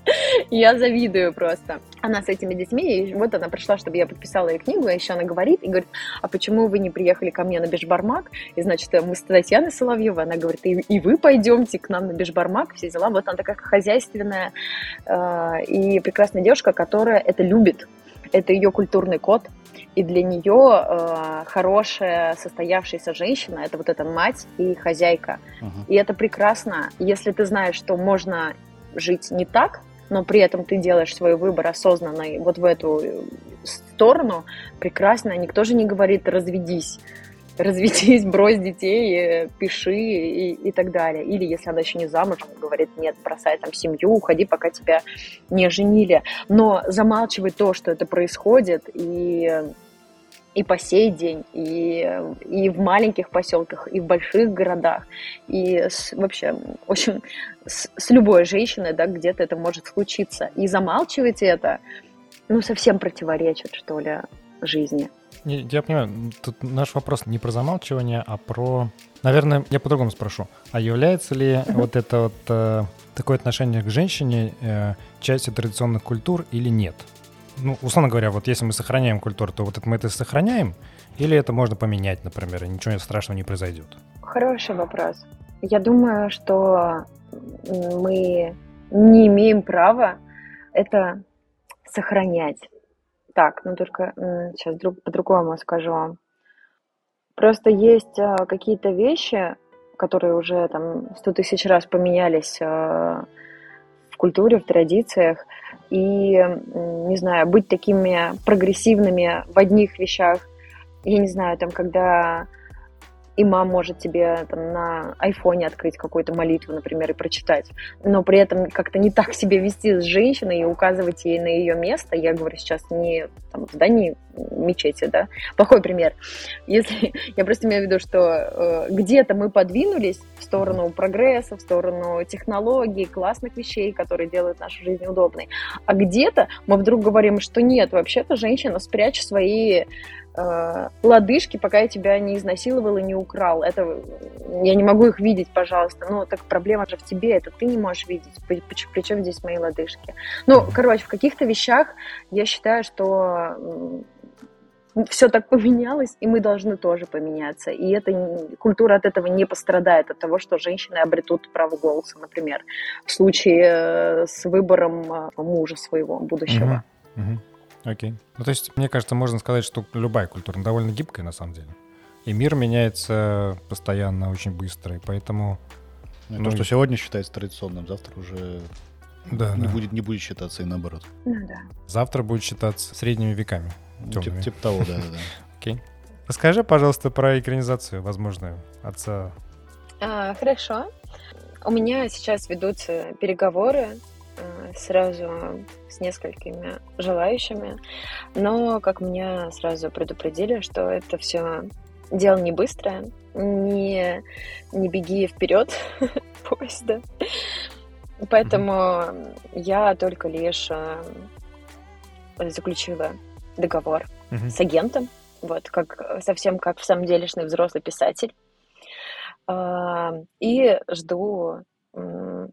я завидую просто. Она с этими детьми, и вот она пришла, чтобы я подписала ее книгу, а еще она говорит, и говорит, а почему вы не приехали ко мне на Бешбармак? И, значит, мы с Татьяной Соловьевой, она говорит, и, и вы пойдемте к нам на Бешбармак, все дела. Вот она такая хозяйственная э, и прекрасная девушка, которая это любит, это ее культурный код, и для нее э, хорошая состоявшаяся женщина это вот эта мать и хозяйка. Uh-huh. И это прекрасно, если ты знаешь, что можно жить не так, но при этом ты делаешь свой выбор осознанный вот в эту сторону, прекрасно. Никто же не говорит разведись разведись, брось детей, э, пиши и, и так далее. Или если она еще не замужем, говорит, нет, бросай там семью, уходи, пока тебя не женили. Но замалчивать то, что это происходит, и и по сей день, и, и в маленьких поселках, и в больших городах, и с, вообще, в общем, с, с любой женщиной, да, где-то это может случиться. И замалчивать это, ну, совсем противоречит, что ли, жизни.
Я понимаю, тут наш вопрос не про замалчивание, а про... Наверное, я по-другому спрошу. А является ли вот это вот э, такое отношение к женщине э, частью традиционных культур или нет? Ну, условно говоря, вот если мы сохраняем культуру, то вот это мы это сохраняем, или это можно поменять, например, и ничего страшного не произойдет?
Хороший вопрос. Я думаю, что мы не имеем права это сохранять. Так, ну только сейчас друг, по-другому скажу. Просто есть а, какие-то вещи, которые уже там сто тысяч раз поменялись а, в культуре, в традициях, и, не знаю, быть такими прогрессивными в одних вещах, я не знаю, там, когда имам может тебе там, на айфоне открыть какую-то молитву, например, и прочитать, но при этом как-то не так себя вести с женщиной и указывать ей на ее место. Я говорю сейчас не там, в здании мечети, да, плохой пример. Если я просто имею в виду, что э, где-то мы подвинулись в сторону прогресса, в сторону технологий, классных вещей, которые делают нашу жизнь удобной, а где-то мы вдруг говорим, что нет, вообще-то женщина спрячь свои э, лодыжки, пока я тебя не изнасиловал и не украл. Это я не могу их видеть, пожалуйста. Ну, так проблема же в тебе, это ты не можешь видеть. Причем здесь мои лодыжки? Ну, короче, в каких-то вещах я считаю, что все так поменялось, и мы должны тоже поменяться. И эта культура от этого не пострадает, от того, что женщины обретут право голоса, например, в случае э, с выбором э, мужа своего будущего.
Угу, угу. Окей. Ну, то есть, мне кажется, можно сказать, что любая культура довольно гибкая на самом деле. И мир меняется постоянно, очень быстро, и поэтому...
Ну, ну, то, что сегодня считается традиционным, завтра уже да, не, да. Будет, не будет считаться и наоборот.
Ну да.
Завтра будет считаться средними веками.
Типа, типа того, да, да.
Окей. Расскажи, пожалуйста, про экранизацию возможную отца.
А, хорошо. У меня сейчас ведутся переговоры Э, сразу с несколькими желающими. Но, как меня сразу предупредили, что это все дело не быстрое, не, не беги вперед поезда. Поэтому mm-hmm. я только лишь э, заключила договор mm-hmm. с агентом, вот, как совсем как в самом делешный взрослый писатель. Э, и жду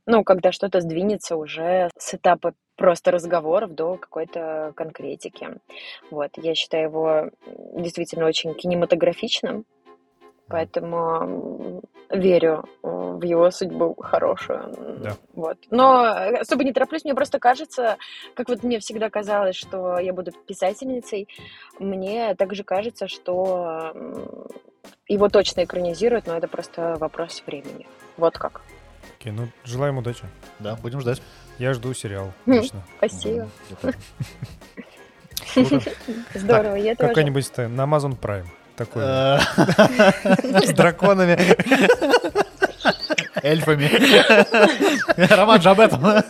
ну, когда что-то сдвинется уже с этапа просто разговоров до какой-то конкретики. Вот, я считаю его действительно очень кинематографичным, поэтому верю в его судьбу хорошую. Да. Вот. Но особо не тороплюсь, мне просто кажется, как вот мне всегда казалось, что я буду писательницей, мне также кажется, что его точно экранизируют, но это просто вопрос времени. Вот как.
Окей, ну желаем удачи.
Да, будем ждать.
Я жду сериал. Лично.
Спасибо. Здорово, я тоже.
Какой-нибудь на Amazon Prime. Такой. С драконами.
Эльфами. Роман же об этом. Да,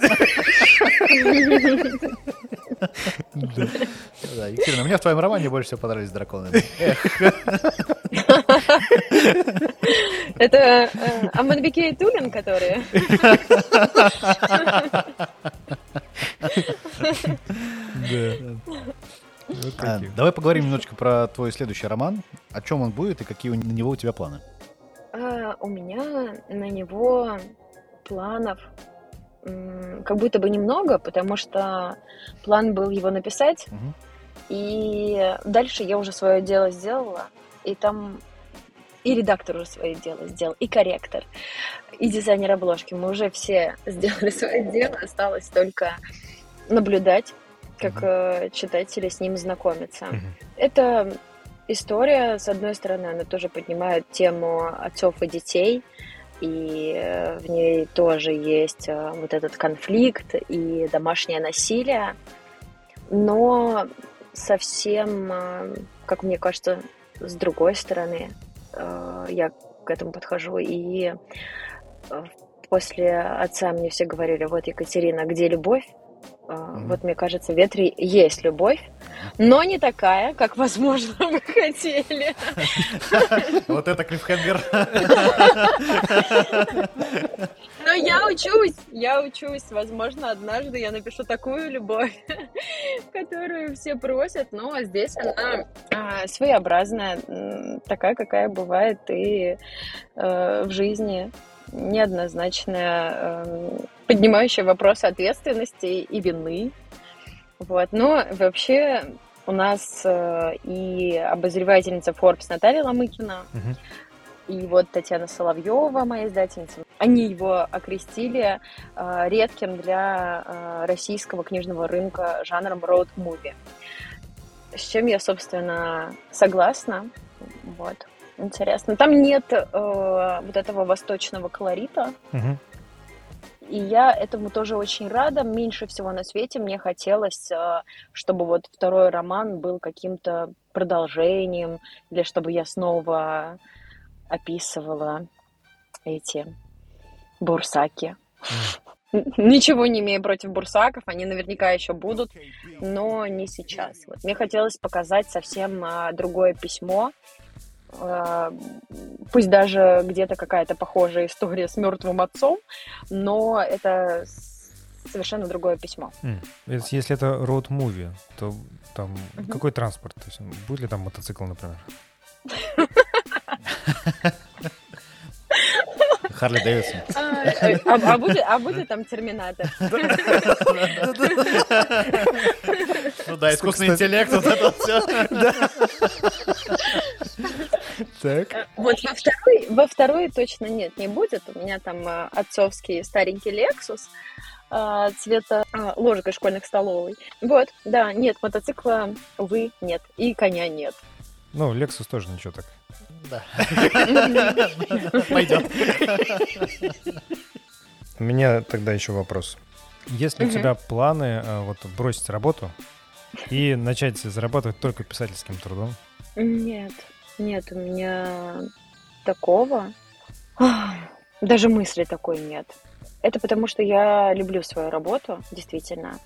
Екатерина, мне в твоем романе больше всего понравились драконы.
Это э, Аманбике и Тулин, которые?
А, давай поговорим немножечко про твой следующий роман. О чем он будет и какие на него у тебя планы?
А, у меня на него планов как будто бы немного, потому что план был его написать, угу. и дальше я уже свое дело сделала, и там и редактор уже свое дело сделал, и корректор, и дизайнер обложки. Мы уже все сделали свое дело, осталось только наблюдать, как uh читатели с ним знакомятся. uh Это история, с одной стороны, она тоже поднимает тему отцов и детей, и э, в ней тоже есть э, вот этот конфликт и домашнее насилие, но совсем, э, как мне кажется, с другой стороны я к этому подхожу. И после отца мне все говорили, вот, Екатерина, где любовь, mm Вот мне кажется, в ветре есть любовь, но не такая, как, возможно, вы хотели.
Вот это клиффхенгер.
Но я учусь, я учусь. Возможно, однажды я напишу такую любовь, которую все просят, но здесь она а, своеобразная, такая, какая бывает и э, в жизни неоднозначная, э, поднимающая вопрос ответственности и вины. Вот. Но вообще у нас э, и обозревательница Forbes Наталья Ломыкина, uh-huh. и вот Татьяна Соловьева, моя издательница, они его окрестили э, редким для э, российского книжного рынка жанром movie. С чем я, собственно, согласна. Вот. Интересно. Там нет э, вот этого восточного колорита. Угу. И я этому тоже очень рада. Меньше всего на свете мне хотелось, э, чтобы вот второй роман был каким-то продолжением, или чтобы я снова описывала эти бурсаки. Ничего не имею против бурсаков, они наверняка еще будут, но не сейчас. Вот. Мне хотелось показать совсем а, другое письмо, пусть даже где-то какая-то похожая история с мертвым отцом, но это совершенно другое письмо.
Mm. Если это road movie, то там uh-huh. какой транспорт? То есть будет ли там мотоцикл, например?
Харли Дэвидсон.
А, э, а, а, будет, а будет там Терминатор?
Ну да, искусственный интеллект, вот это все.
Так. Э, вот во второй, во второй точно нет, не будет. У меня там э, отцовский старенький Lexus цвета ложкой школьных столовой. Вот, да, нет, мотоцикла, увы, нет. И коня нет.
Ну, Lexus тоже ничего так.
Да. Пойдет.
У меня тогда еще вопрос. Есть ли у тебя планы э, вот бросить работу и начать зарабатывать только писательским трудом?
Нет, нет, у меня такого. Даже мысли такой нет. Это потому, что я люблю свою работу, действительно.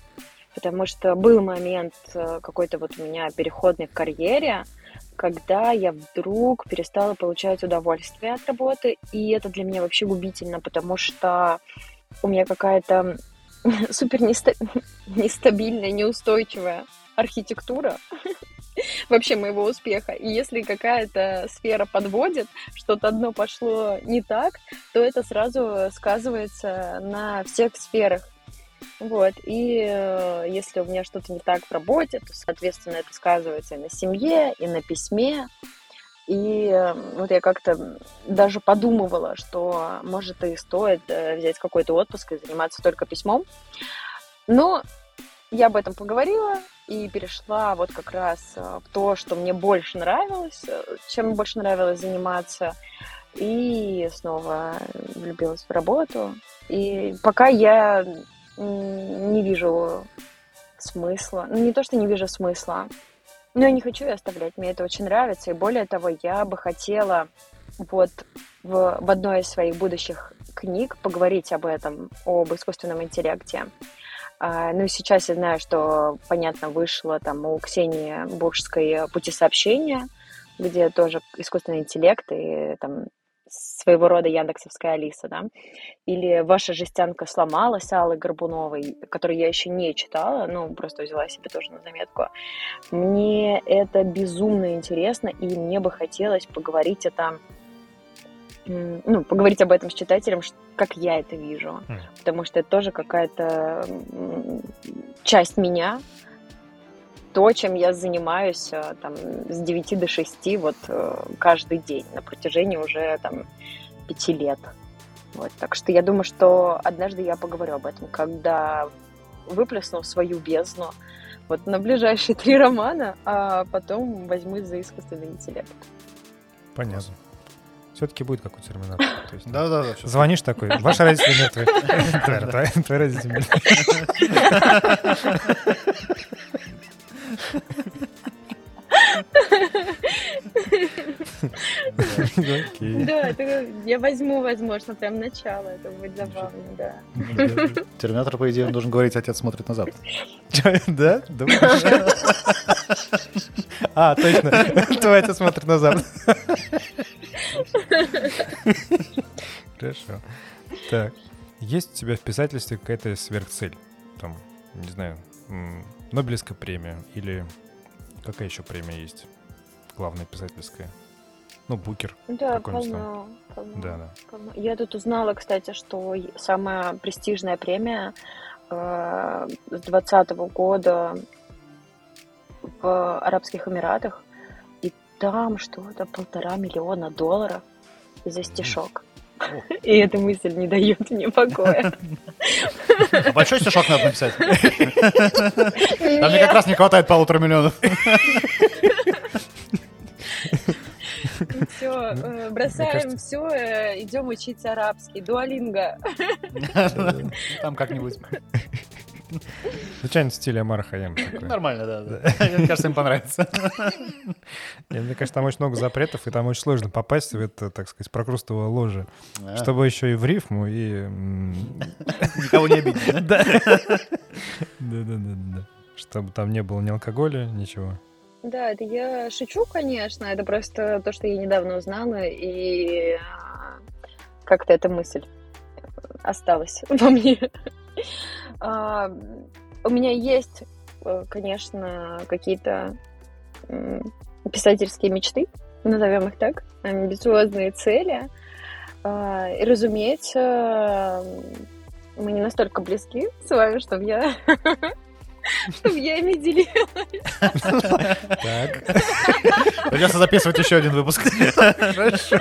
Потому что был момент э, какой-то вот у меня переходный в карьере, когда я вдруг перестала получать удовольствие от работы, и это для меня вообще губительно, потому что у меня какая-то супер нестабильная, неустойчивая архитектура вообще моего успеха. И если какая-то сфера подводит, что-то одно пошло не так, то это сразу сказывается на всех сферах. Вот, и э, если у меня что-то не так в работе, то, соответственно, это сказывается и на семье, и на письме. И э, вот я как-то даже подумывала, что, может, и стоит э, взять какой-то отпуск и заниматься только письмом. Но я об этом поговорила и перешла вот как раз в то, что мне больше нравилось, чем больше нравилось заниматься. И снова влюбилась в работу. И пока я не вижу смысла. Ну, не то, что не вижу смысла, но я не хочу ее оставлять. Мне это очень нравится. И более того, я бы хотела вот в, в одной из своих будущих книг поговорить об этом, об искусственном интеллекте. А, ну и сейчас я знаю, что, понятно, вышло там у Ксении Буржской «Пути сообщения», где тоже искусственный интеллект и там своего рода яндексовская Алиса, да, или «Ваша жестянка сломалась» Аллы Горбуновой, которую я еще не читала, ну, просто взяла себе тоже на заметку. Мне это безумно интересно, и мне бы хотелось поговорить это ну, поговорить об этом с читателем, как я это вижу. Mm. Потому что это тоже какая-то часть меня, то, чем я занимаюсь э, там, с 9 до 6 вот, э, каждый день на протяжении уже там, 5 лет. Вот, так что я думаю, что однажды я поговорю об этом, когда выплесну свою бездну вот на ближайшие три романа, а потом возьмусь за искусственный интеллект.
Понятно. Все-таки будет какой-то терминатор.
Да, да, да.
Звонишь такой, ваши родители мертвы. Твои родители мертвы.
Да, я возьму, возможно, прям начало. Это будет забавно, да.
Терминатор, по идее, он должен говорить, отец смотрит на запад.
Чё, Да? А, точно. Твой отец смотрит на запад. Хорошо. Так. Есть у тебя в писательстве какая-то сверхцель? Там, не знаю, Нобелевская премия или какая еще премия есть? Главная писательская. Ну, Букер.
Да, полно, полно,
Да, да.
полно. Я тут узнала, кстати, что самая престижная премия э, с двадцатого года в Арабских Эмиратах, и там что-то полтора миллиона долларов за стишок. И эта мысль не дает мне покоя.
Большой стишок надо написать. Там мне как раз не хватает полутора миллионов.
Все, бросаем
кажется-
все, идем учить арабский. Дуалинга.
Там как-нибудь.
Случайно в стиле Амар Хаям такой.
Нормально, да. Мне кажется, им понравится.
Мне кажется, там очень много запретов, и там очень сложно попасть в это, так сказать, прокрустовое ложе.
А,
Чтобы еще и в рифму, и...
Никого не обидеть, да?
Да. Да-да-да. Чтобы там не было ни алкоголя, ничего.
Да, это я шучу, конечно. Это просто то, что я недавно узнала, и а, как-то эта мысль осталась во мне. А, У меня есть, э, конечно, какие-то писательские мечты, назовем их так, амбициозные цели. А, И, разумеется, мы не настолько близки с вами, чтобы я чтобы я ими делилась.
Так.
Придется записывать еще один выпуск.
Хорошо.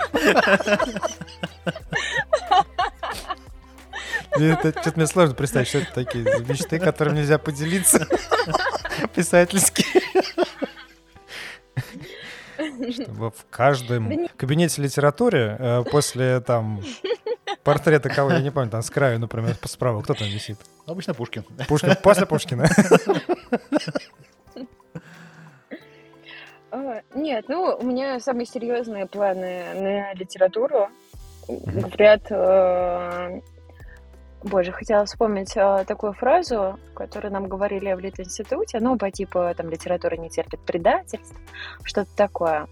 Это что-то мне сложно представить, что это такие мечты, которым нельзя поделиться писательские. Чтобы в каждом кабинете литературы э, после там портрета кого, я не помню, там с краю, например, справа, кто там висит?
Обычно Пушкин.
Пушкин, после Пушкина.
А, Нет, ну, у меня самые серьезные планы на литературу. Говорят, э, боже, хотела вспомнить э, такую фразу, которую нам говорили в Литинституте, ну, по типу, там, литература не терпит предательств, что-то такое.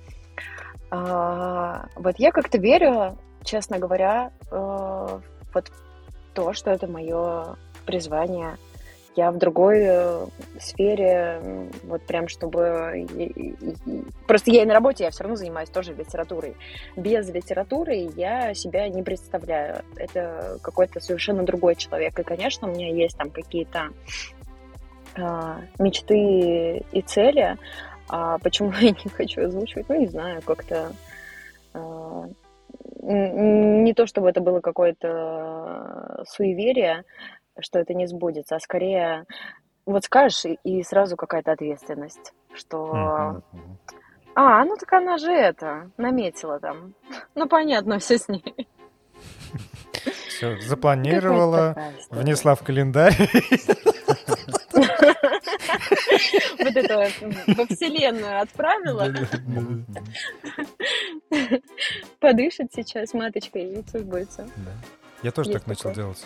А, Вот я как-то верю, честно говоря, э, вот то, что это мое призвание. Я в другой э, сфере, вот прям чтобы... Просто я и на работе, я все равно занимаюсь тоже литературой. Без литературы я себя не представляю. Это какой-то совершенно другой человек. И, конечно, у меня есть там какие-то а, мечты и цели. А почему я не хочу озвучивать? Ну, не знаю, как-то... а, не то, чтобы это было какое-то суеверие, что это не сбудется, а скорее вот скажешь, и- сразу какая-то ответственность, что а, ну так она же это, наметила там. Ну понятно, все с ней.
Все, запланировала, внесла в календарь.
Вот это во вселенную отправила, подышит сейчас маточкой, и все сбудется.
Я тоже так начал делать.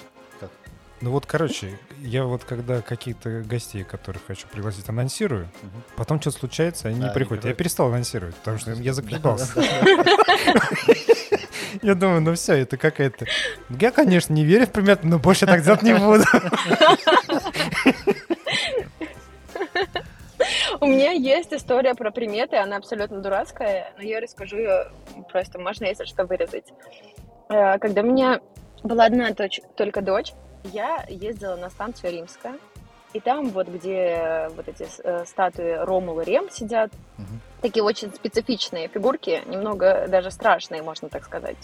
Ну вот, короче, я вот когда каких-то гостей, которых хочу пригласить, анонсирую,
Мгм.
потом что-то случается, они
А,
не
не
приходят. Я
приходят.
перестал анонсировать, потому что я заколебался. Я думаю, ну все, это какая-то... Я, конечно, не верю в примет, но больше так делать не буду.
У меня есть история про приметы, она абсолютно дурацкая, но я расскажу ее просто, можно, если что, вырезать. Э, Когда у меня была одна только дочь, я ездила на станцию Римская, и там вот, где вот эти э, статуи Ромул и Рем сидят,
Мгм.
такие очень специфичные фигурки, немного даже страшные, можно так сказать,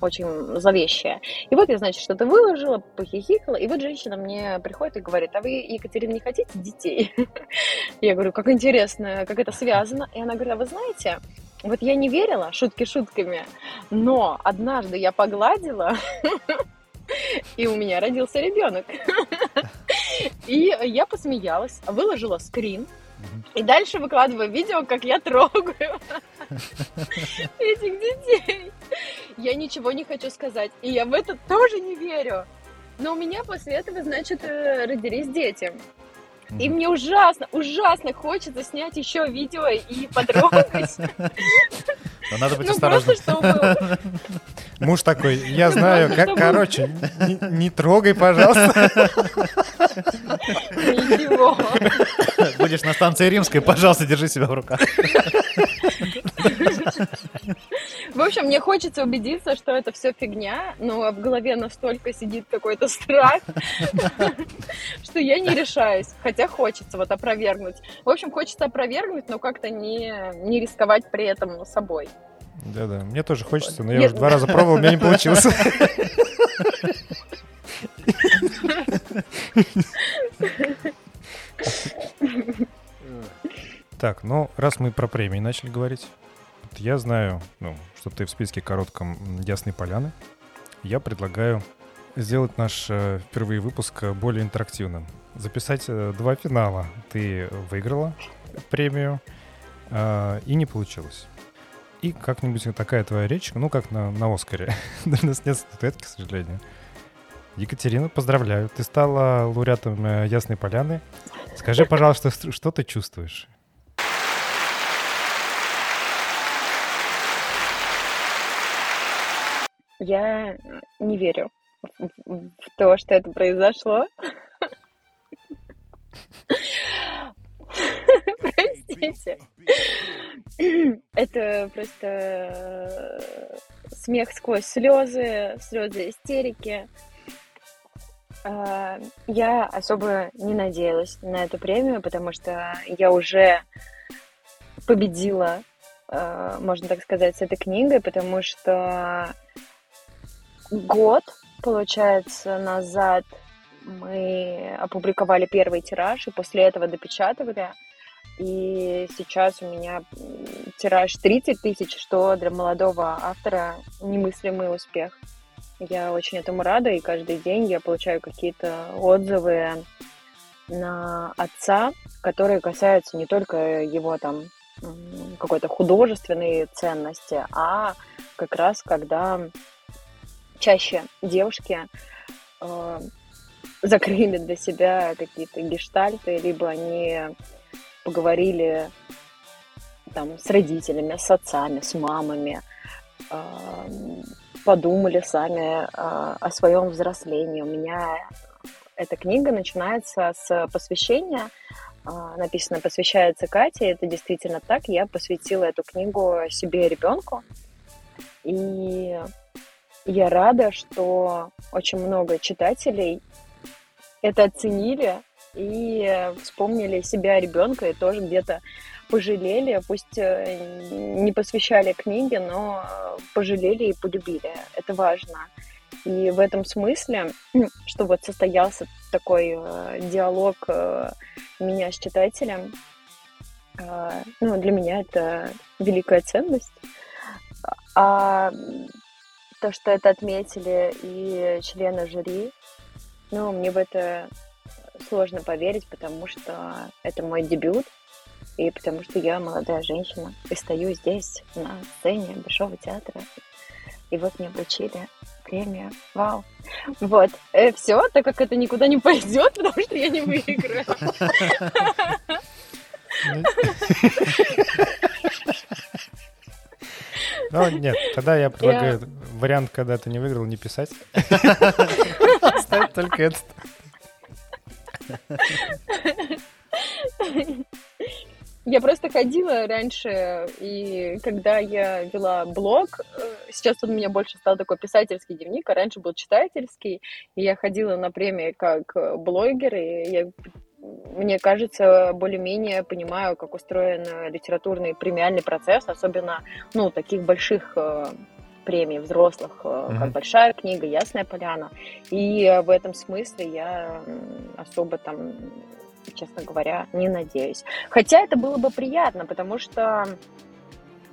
очень зловещие. И вот я, значит, что-то выложила, похихикала, и вот женщина мне приходит и говорит, а вы, Екатерина, не хотите детей? Я говорю, как интересно, как это связано. И она говорит, а вы знаете, вот я не верила, шутки шутками, но однажды я погладила, и у меня родился ребенок. И я посмеялась, выложила скрин, И дальше выкладываю видео, как я трогаю этих детей. Я ничего не хочу сказать. И я в это тоже не верю. Но у меня после этого, значит, э, родились дети. И мне ужасно, ужасно хочется снять еще видео и потрогать.
Но надо быть ну, осторожным. Просто,
Муж такой, я знаю, как, короче, не, не трогай, пожалуйста.
Ничего.
Будешь на станции Римской, пожалуйста, держи себя в руках.
В общем, мне хочется убедиться, что это все фигня, но в голове настолько сидит какой-то страх, что я не решаюсь. Хотя хочется вот опровергнуть. В общем, хочется опровергнуть, но как-то не, не рисковать при этом собой.
Да-да, мне тоже хочется, но я Нет. уже два раза пробовал, у меня не получилось. Так, ну, раз мы про премии начали говорить, я знаю, ну, что ты в списке коротком Ясной Поляны. Я предлагаю сделать наш э, впервые выпуск более интерактивным. Записать э, два финала. Ты выиграла премию э, и не получилось. И как-нибудь такая твоя речь, ну, как на, на Оскаре. У нас нет статуэтки, к сожалению. Екатерина, поздравляю. Ты стала лауреатом э, Ясной Поляны. Скажи, пожалуйста, что ты чувствуешь?
Я не верю в то, что это произошло. Простите. Это просто э, смех сквозь слезы, слезы истерики. А, я особо не надеялась на эту премию, потому что я уже победила, э, можно так сказать, с этой книгой, потому что год, получается, назад мы опубликовали первый тираж, и после этого допечатывали. И сейчас у меня тираж 30 тысяч, что для молодого автора немыслимый успех. Я очень этому рада, и каждый день я получаю какие-то отзывы на отца, которые касаются не только его там какой-то художественной ценности, а как раз когда чаще девушки э, закрыли для себя какие-то гештальты, либо они поговорили там с родителями, с отцами, с мамами, э, подумали сами э, о своем взрослении. У меня эта книга начинается с посвящения, э, написано «Посвящается Кате», это действительно так, я посвятила эту книгу себе и ребенку, и я рада, что очень много читателей это оценили и вспомнили себя ребенка и тоже где-то пожалели, пусть э, не посвящали книге, но пожалели и полюбили. Это важно. И в этом смысле, что вот состоялся такой э, диалог э, меня с читателем, ну, для меня это великая ценность. А то, что это отметили и члены жюри, ну, мне в это сложно поверить, потому что это мой дебют, и потому что я молодая женщина, и стою здесь, на сцене Большого театра, и вот мне вручили премию. Вау. Вот. Э, все, так как это никуда не пойдет, потому что я не выиграю.
Ну, нет, тогда я предлагаю вариант, когда ты не выиграл, не писать. Ставь только этот.
Я просто ходила раньше, и когда я вела блог, э, сейчас он у меня больше стал такой писательский дневник, а раньше был читательский, и я ходила на премии как блогер, и я мне кажется, более-менее понимаю, как устроен литературный премиальный процесс, особенно, ну, таких больших э, премий взрослых, mm-hmm. как «Большая книга», «Ясная поляна». И в этом смысле я особо там, честно говоря, не надеюсь. Хотя это было бы приятно, потому что,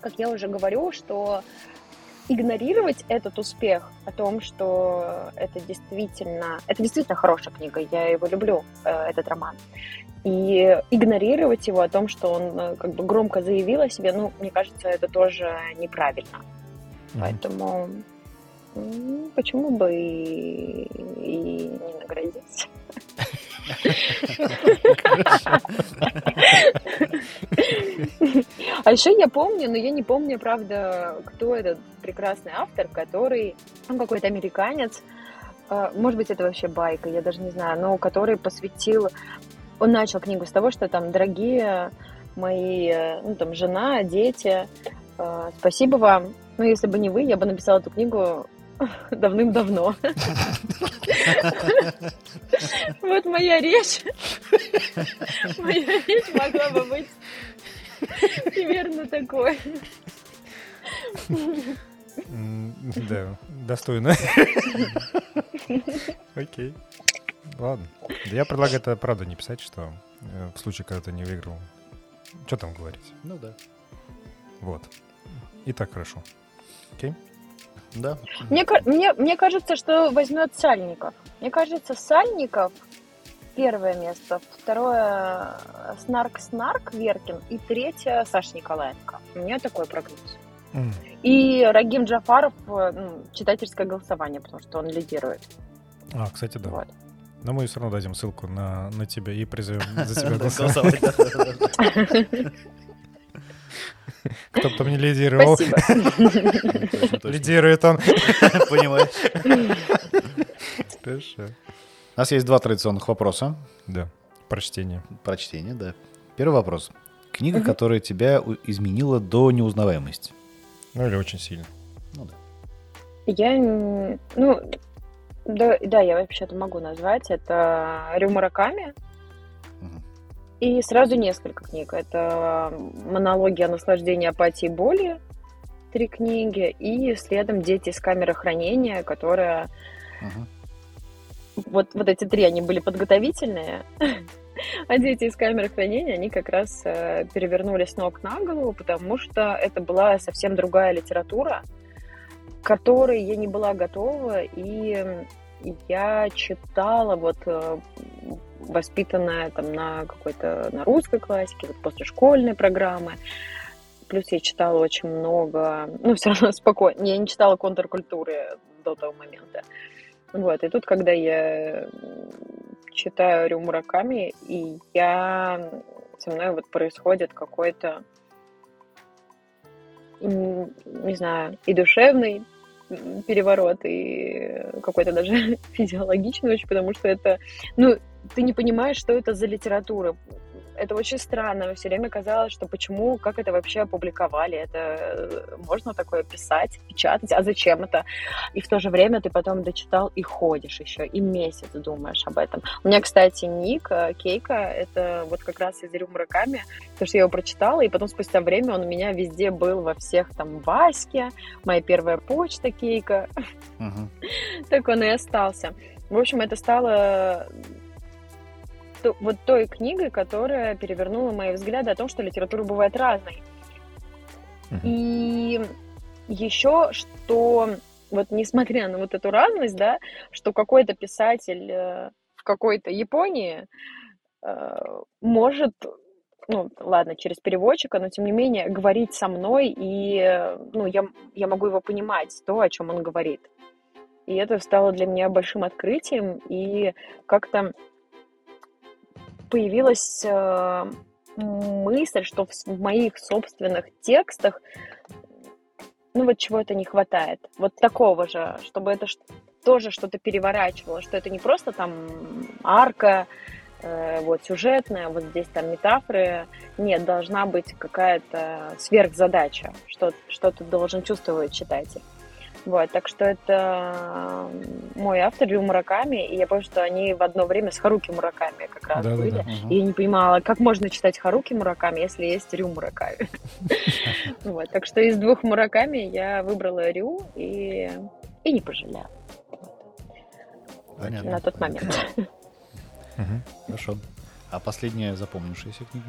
как я уже говорю, что игнорировать этот успех, о том, что это действительно, это действительно хорошая книга, я его люблю, э, этот роман, и игнорировать его о том, что он э, как бы громко заявил о себе, ну, мне кажется, это тоже неправильно. Mm-hmm. Поэтому почему бы и, и не наградить? А еще я помню, но я не помню, правда, кто этот прекрасный автор, который, он какой-то американец, а, может быть, это вообще байка, я даже не знаю, но который посвятил, он начал книгу с того, что там, дорогие мои, ну, там, жена, дети, а, спасибо вам. Ну, если бы не вы, я бы написала эту книгу давным-давно. Вот моя речь. Моя речь могла бы быть примерно такой.
Да, достойно. Окей. Ладно. Я предлагаю это правда не писать, что э, в случае, когда ты не выиграл. Что там говорить?
Ну да.
Вот. И так хорошо. Окей?
Да.
Мне, мне, мне кажется, что возьмет Сальников. Мне кажется, Сальников первое место, второе Снарк-Снарк Веркин и третье Саша Николаенко. У меня такой прогноз. Mm. И Рагим Джафаров э, ну, читательское голосование, потому что он лидирует.
А, кстати, да. Вот. Но мы все равно дадим ссылку на, на тебя и призовем за тебя голосовать. Кто бы там не лидировал. Лидирует он.
Понимаешь. Хорошо. У нас есть два традиционных вопроса.
Да. Прочтение.
Прочтение, да. Первый вопрос. Книга, которая тебя изменила до неузнаваемости.
Ну или очень сильно.
Ну да.
Я, ну, да, да я вообще-то могу назвать. Это Рю Мураками. И сразу несколько книг. Это монологи о наслаждении, апатии и боли, три книги, и следом «Дети из камеры хранения», которая... Uh-huh. Вот, вот эти три, они были подготовительные, а «Дети из камеры хранения», они как раз э, перевернулись с ног на голову, потому что это была совсем другая литература, к которой я не была готова, и я читала вот э, воспитанная там на какой-то на русской классике, вот после школьной программы. Плюс я читала очень много, ну, все равно спокойно. Я не читала контркультуры до того момента. Вот, и тут, когда я читаю Рю Мураками, и я со мной вот происходит какой-то, не знаю, и душевный переворот, и какой-то даже физиологичный очень, потому что это, ну, ты не понимаешь, что это за литература. Это очень странно. Все время казалось, что почему, как это вообще опубликовали, это э, можно такое писать, печатать, а зачем это? И в то же время ты потом дочитал и ходишь еще, и месяц думаешь об этом. У меня, кстати, ник э, Кейка, это вот как раз из Рю Мураками, потому что я его прочитала, и потом спустя время он у меня везде был во всех там Ваське, моя первая почта Кейка. Uh-huh. Так он и остался. В общем, это стало вот той книгой, которая перевернула мои взгляды о том, что литература бывает разной. Uh-huh. И еще, что вот несмотря на вот эту разность, да, что какой-то писатель э, в какой-то Японии э, может, ну, ладно, через переводчика, но тем не менее говорить со мной, и, ну, я, я могу его понимать, то, о чем он говорит. И это стало для меня большим открытием, и как-то появилась э, мысль, что в моих собственных текстах ну вот чего-то не хватает. Вот такого же, чтобы это тоже что-то переворачивало, что это не просто там арка, э, вот сюжетная, вот здесь там метафоры. Нет, должна быть какая-то сверхзадача, что, что ты должен чувствовать читатель. Вот, так что это мой автор Рю Мураками, и я помню, что они в одно время с Харуки Мураками как раз да, были. Да, да. И я не понимала, как можно читать Харуки Мураками, если есть Рю Мураками. Вот, так что из двух Мураками я выбрала Рю и, и не пожалела.
Понятно.
На тот момент.
Хорошо. А последняя запомнившаяся книга?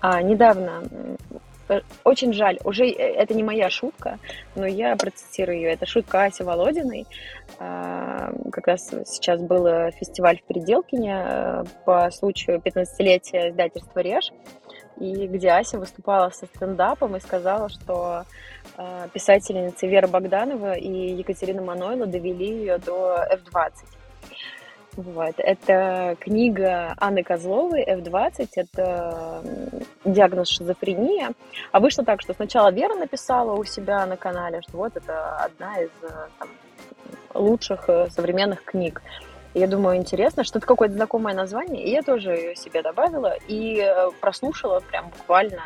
А, недавно э, очень жаль, уже э, это не моя шутка, но я процитирую ее. Это шутка Аси Володиной. А, как раз сейчас был фестиваль в Переделкине по случаю 15-летия издательства «Реж», и где Ася выступала со стендапом и сказала, что писательницы Вера Богданова и Екатерина Манойла довели ее до F20. Вот. Это книга Анны Козловой «F20». Это диагноз шизофрения. А вышло так, что сначала Вера написала у себя на канале, что вот это одна из э, там, лучших э, современных книг. Я думаю, интересно, что это какое-то знакомое название. И я тоже ее себе добавила и э, прослушала прям буквально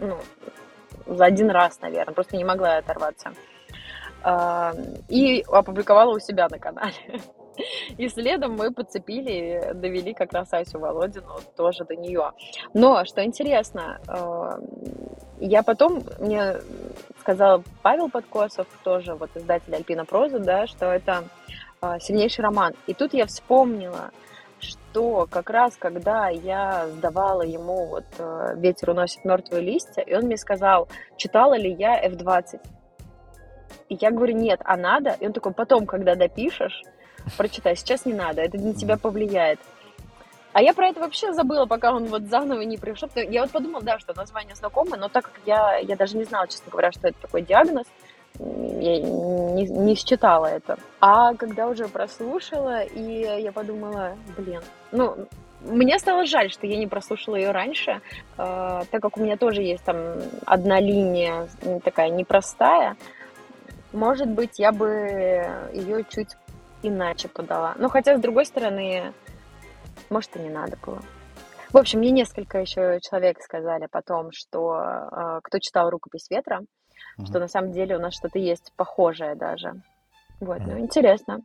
ну, за один раз, наверное. Просто не могла оторваться. И опубликовала у себя на канале. И следом мы подцепили, довели как раз Асю Володину тоже до нее. Но, что интересно, э, я потом, мне сказал Павел Подкосов, тоже вот издатель Альпина Проза, да, что это э, сильнейший роман. И тут я вспомнила, что как раз когда я сдавала ему вот э, «Ветер уносит мертвые листья», и он мне сказал, читала ли я F20. И я говорю, нет, а надо? И он такой, потом, когда допишешь, прочитай, сейчас не надо, это на тебя повлияет. А я про это вообще забыла, пока он вот заново не пришел. Я вот подумала, да, что название знакомое, но так как я, я даже не знала, честно говоря, что это такой диагноз, я не, не считала это. А когда уже прослушала, и я подумала, блин, ну, мне стало жаль, что я не прослушала ее раньше, э, так как у меня тоже есть там одна линия такая непростая. Может быть, я бы ее чуть иначе подала. Ну, хотя, с другой стороны, может, и не надо было. В общем, мне несколько еще человек сказали потом, что э, кто читал «Рукопись ветра», mm-hmm. что на самом деле у нас что-то есть похожее даже. Вот, mm-hmm. ну, интересно.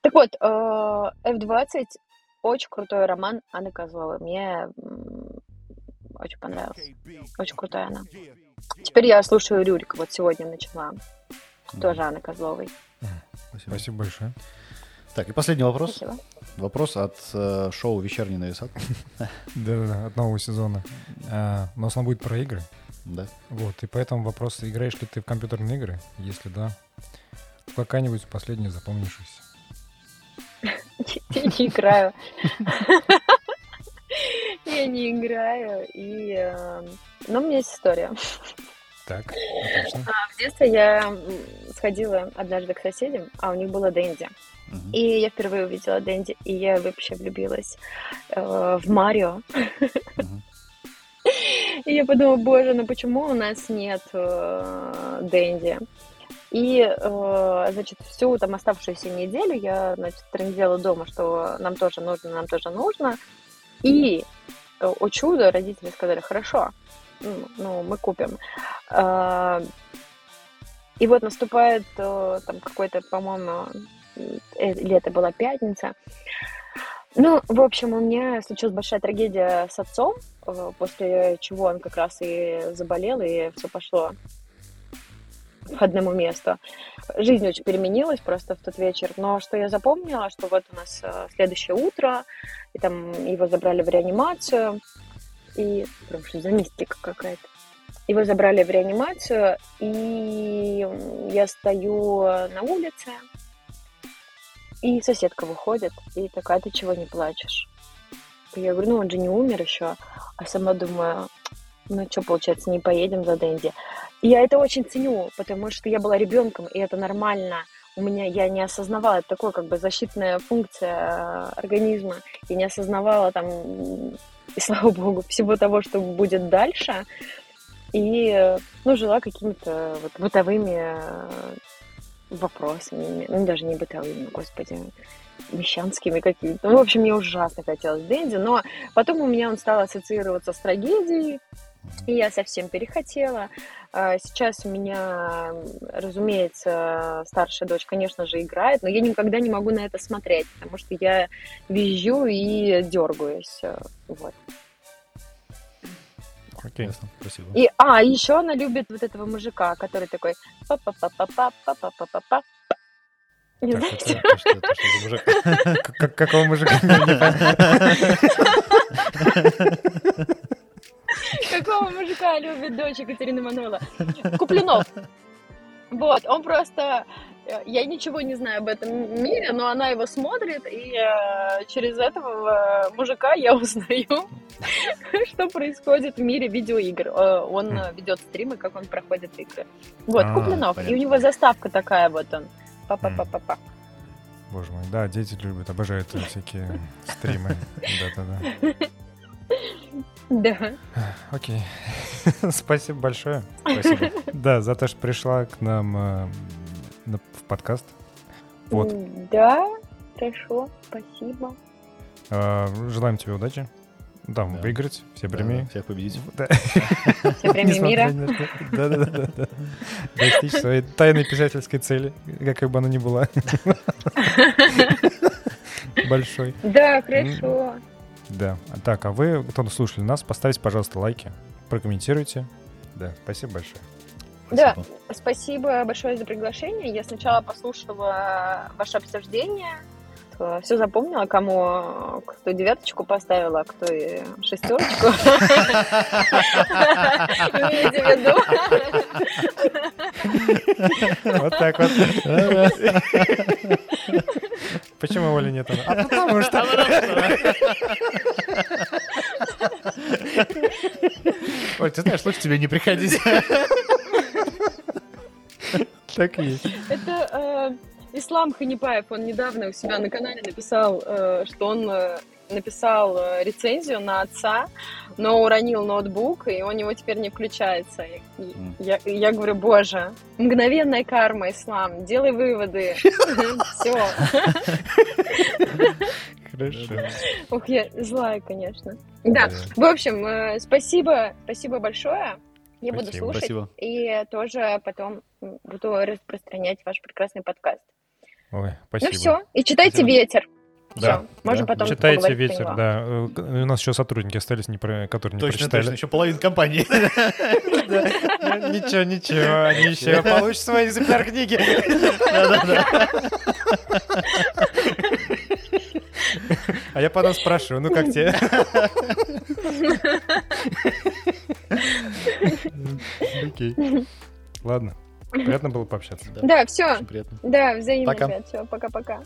Так вот, э, F20 очень крутой роман Анны Козловой. Мне очень понравился. Очень крутая она. Теперь я слушаю Рюрика. Вот сегодня начала. Mm-hmm. Тоже Анны Козловой.
Спасибо. Спасибо большое.
Так, и последний вопрос.
Спасибо.
Вопрос от э, шоу «Вечерний нависат».
Да-да-да, от нового сезона. А, у нас он будет про игры.
Да.
Вот, и поэтому вопрос, играешь ли ты в компьютерные игры? Если да, какая-нибудь последняя запомнившаяся.
Я не играю. Я не играю, и... Э, но у меня есть история.
Так, отлично.
А, в детстве я сходила однажды к соседям, а у них было Дэнди. Uh-huh. И я впервые увидела Дэнди, и я вообще влюбилась э, в Марио. Uh-huh. И я подумала, боже, ну почему у нас нет э, Дэнди? И, э, значит, всю там оставшуюся неделю я, значит, трендела дома, что нам тоже нужно, нам тоже нужно. И, э, о чудо, родители сказали, хорошо, ну, мы купим. Э, и вот наступает э, там какой-то, по-моему, Э, или это была пятница. Ну, в общем, у меня случилась большая трагедия с отцом, э, после чего он как раз и заболел, и все пошло к одному месту. Жизнь очень переменилась просто в тот вечер. Но что я запомнила, что вот у нас следующее утро, и там его забрали в реанимацию, и прям что за мистика какая-то. Его забрали в реанимацию, и я стою на улице, и соседка выходит и такая, ты чего не плачешь? Я говорю, ну он же не умер еще. А сама думаю, ну что, получается, не поедем за Дэнди. И я это очень ценю, потому что я была ребенком, и это нормально. У меня я не осознавала, это такое как бы защитная функция э, организма. Я не осознавала там, и слава богу, всего того, что будет дальше. И, ну, жила какими-то вот бытовыми э, вопросами, ну даже не бытовыми, господи, мещанскими какими-то. Ну, в общем, мне ужасно хотелось Дэнди, но потом у меня он стал ассоциироваться с трагедией, и я совсем перехотела. А сейчас у меня, разумеется, старшая дочь, конечно же, играет, но я никогда не могу на это смотреть, потому что я визжу и дергаюсь. Вот.
Окей, ясно, спасибо.
И, а, еще она любит вот этого мужика, который такой па па па па па па па па па па
Не знаете? Это, что, это что за мужик? Какого мужика?
Какого мужика любит дочь Екатерины Мануэла? Куплинов. Вот, он просто... Э, я ничего не знаю об этом мире, но она его смотрит, и э, через этого мужика я узнаю, что происходит в мире видеоигр. Э, он э, ведет стримы, как он проходит игры. Вот,
А,
Куплинов. И у него заставка такая вот он. Папа-папа-папа.
Боже мой, да, дети любят, обожают всякие стримы. Да-да-да.
Да.
Окей. Спасибо большое.
Спасибо.
Да, за то, что пришла к нам э, в подкаст. Вот.
Да, хорошо, спасибо.
Э, Желаем тебе удачи. Там,
Да.
выиграть все
Да,
премии.
Всех победить.
Да.
Все премии мира.
ни на что. Да-да-да. Достичь своей тайной писательской цели, какой бы она ни была. Большой.
Да, хорошо.
Да. Так, а вы, кто слушали нас, поставьте, пожалуйста, лайки, прокомментируйте. Да, спасибо большое.
Да.
Спасибо.
Спасибо большое за приглашение. Я сначала послушала ваше обсуждение. Все запомнила, кому кто девяточку поставила, а кто и шестерочку. Имейте в виду.
Вот так вот. Почему Оли нет? А потому что...
Ой, ты знаешь, лучше тебе не приходить.
Так и есть.
Это э, Ислам Ханипаев, он недавно у себя на канале написал, э, что он э, написал э, рецензию на отца, но уронил ноутбук, и у него теперь не включается. И-. Я, я говорю, боже, мгновенная карма, Ислам, делай выводы. Все.
Хорошо.
Ух, я злая, конечно. Да, в общем, э, спасибо, спасибо большое. Я буду
Спасибо.
слушать и тоже потом буду распространять ваш прекрасный подкаст.
Ой, спасибо.
Ну все, и читайте
Спасибо.
ветер.
Да,
Все, можно
да.
потом
Читайте ветер, да. Э, У нас еще сотрудники остались, не про- которые не
Точно,
прочитали.
точно. Еще половина компании.
Да. Ничего, ничего, они еще получат свои экземпляр книги. А я потом спрашиваю, ну как тебе? Окей. Ладно, приятно было пообщаться.
Да, все.
Приятно.
Да, взаимно,
Пока.
ребят. Все, пока-пока.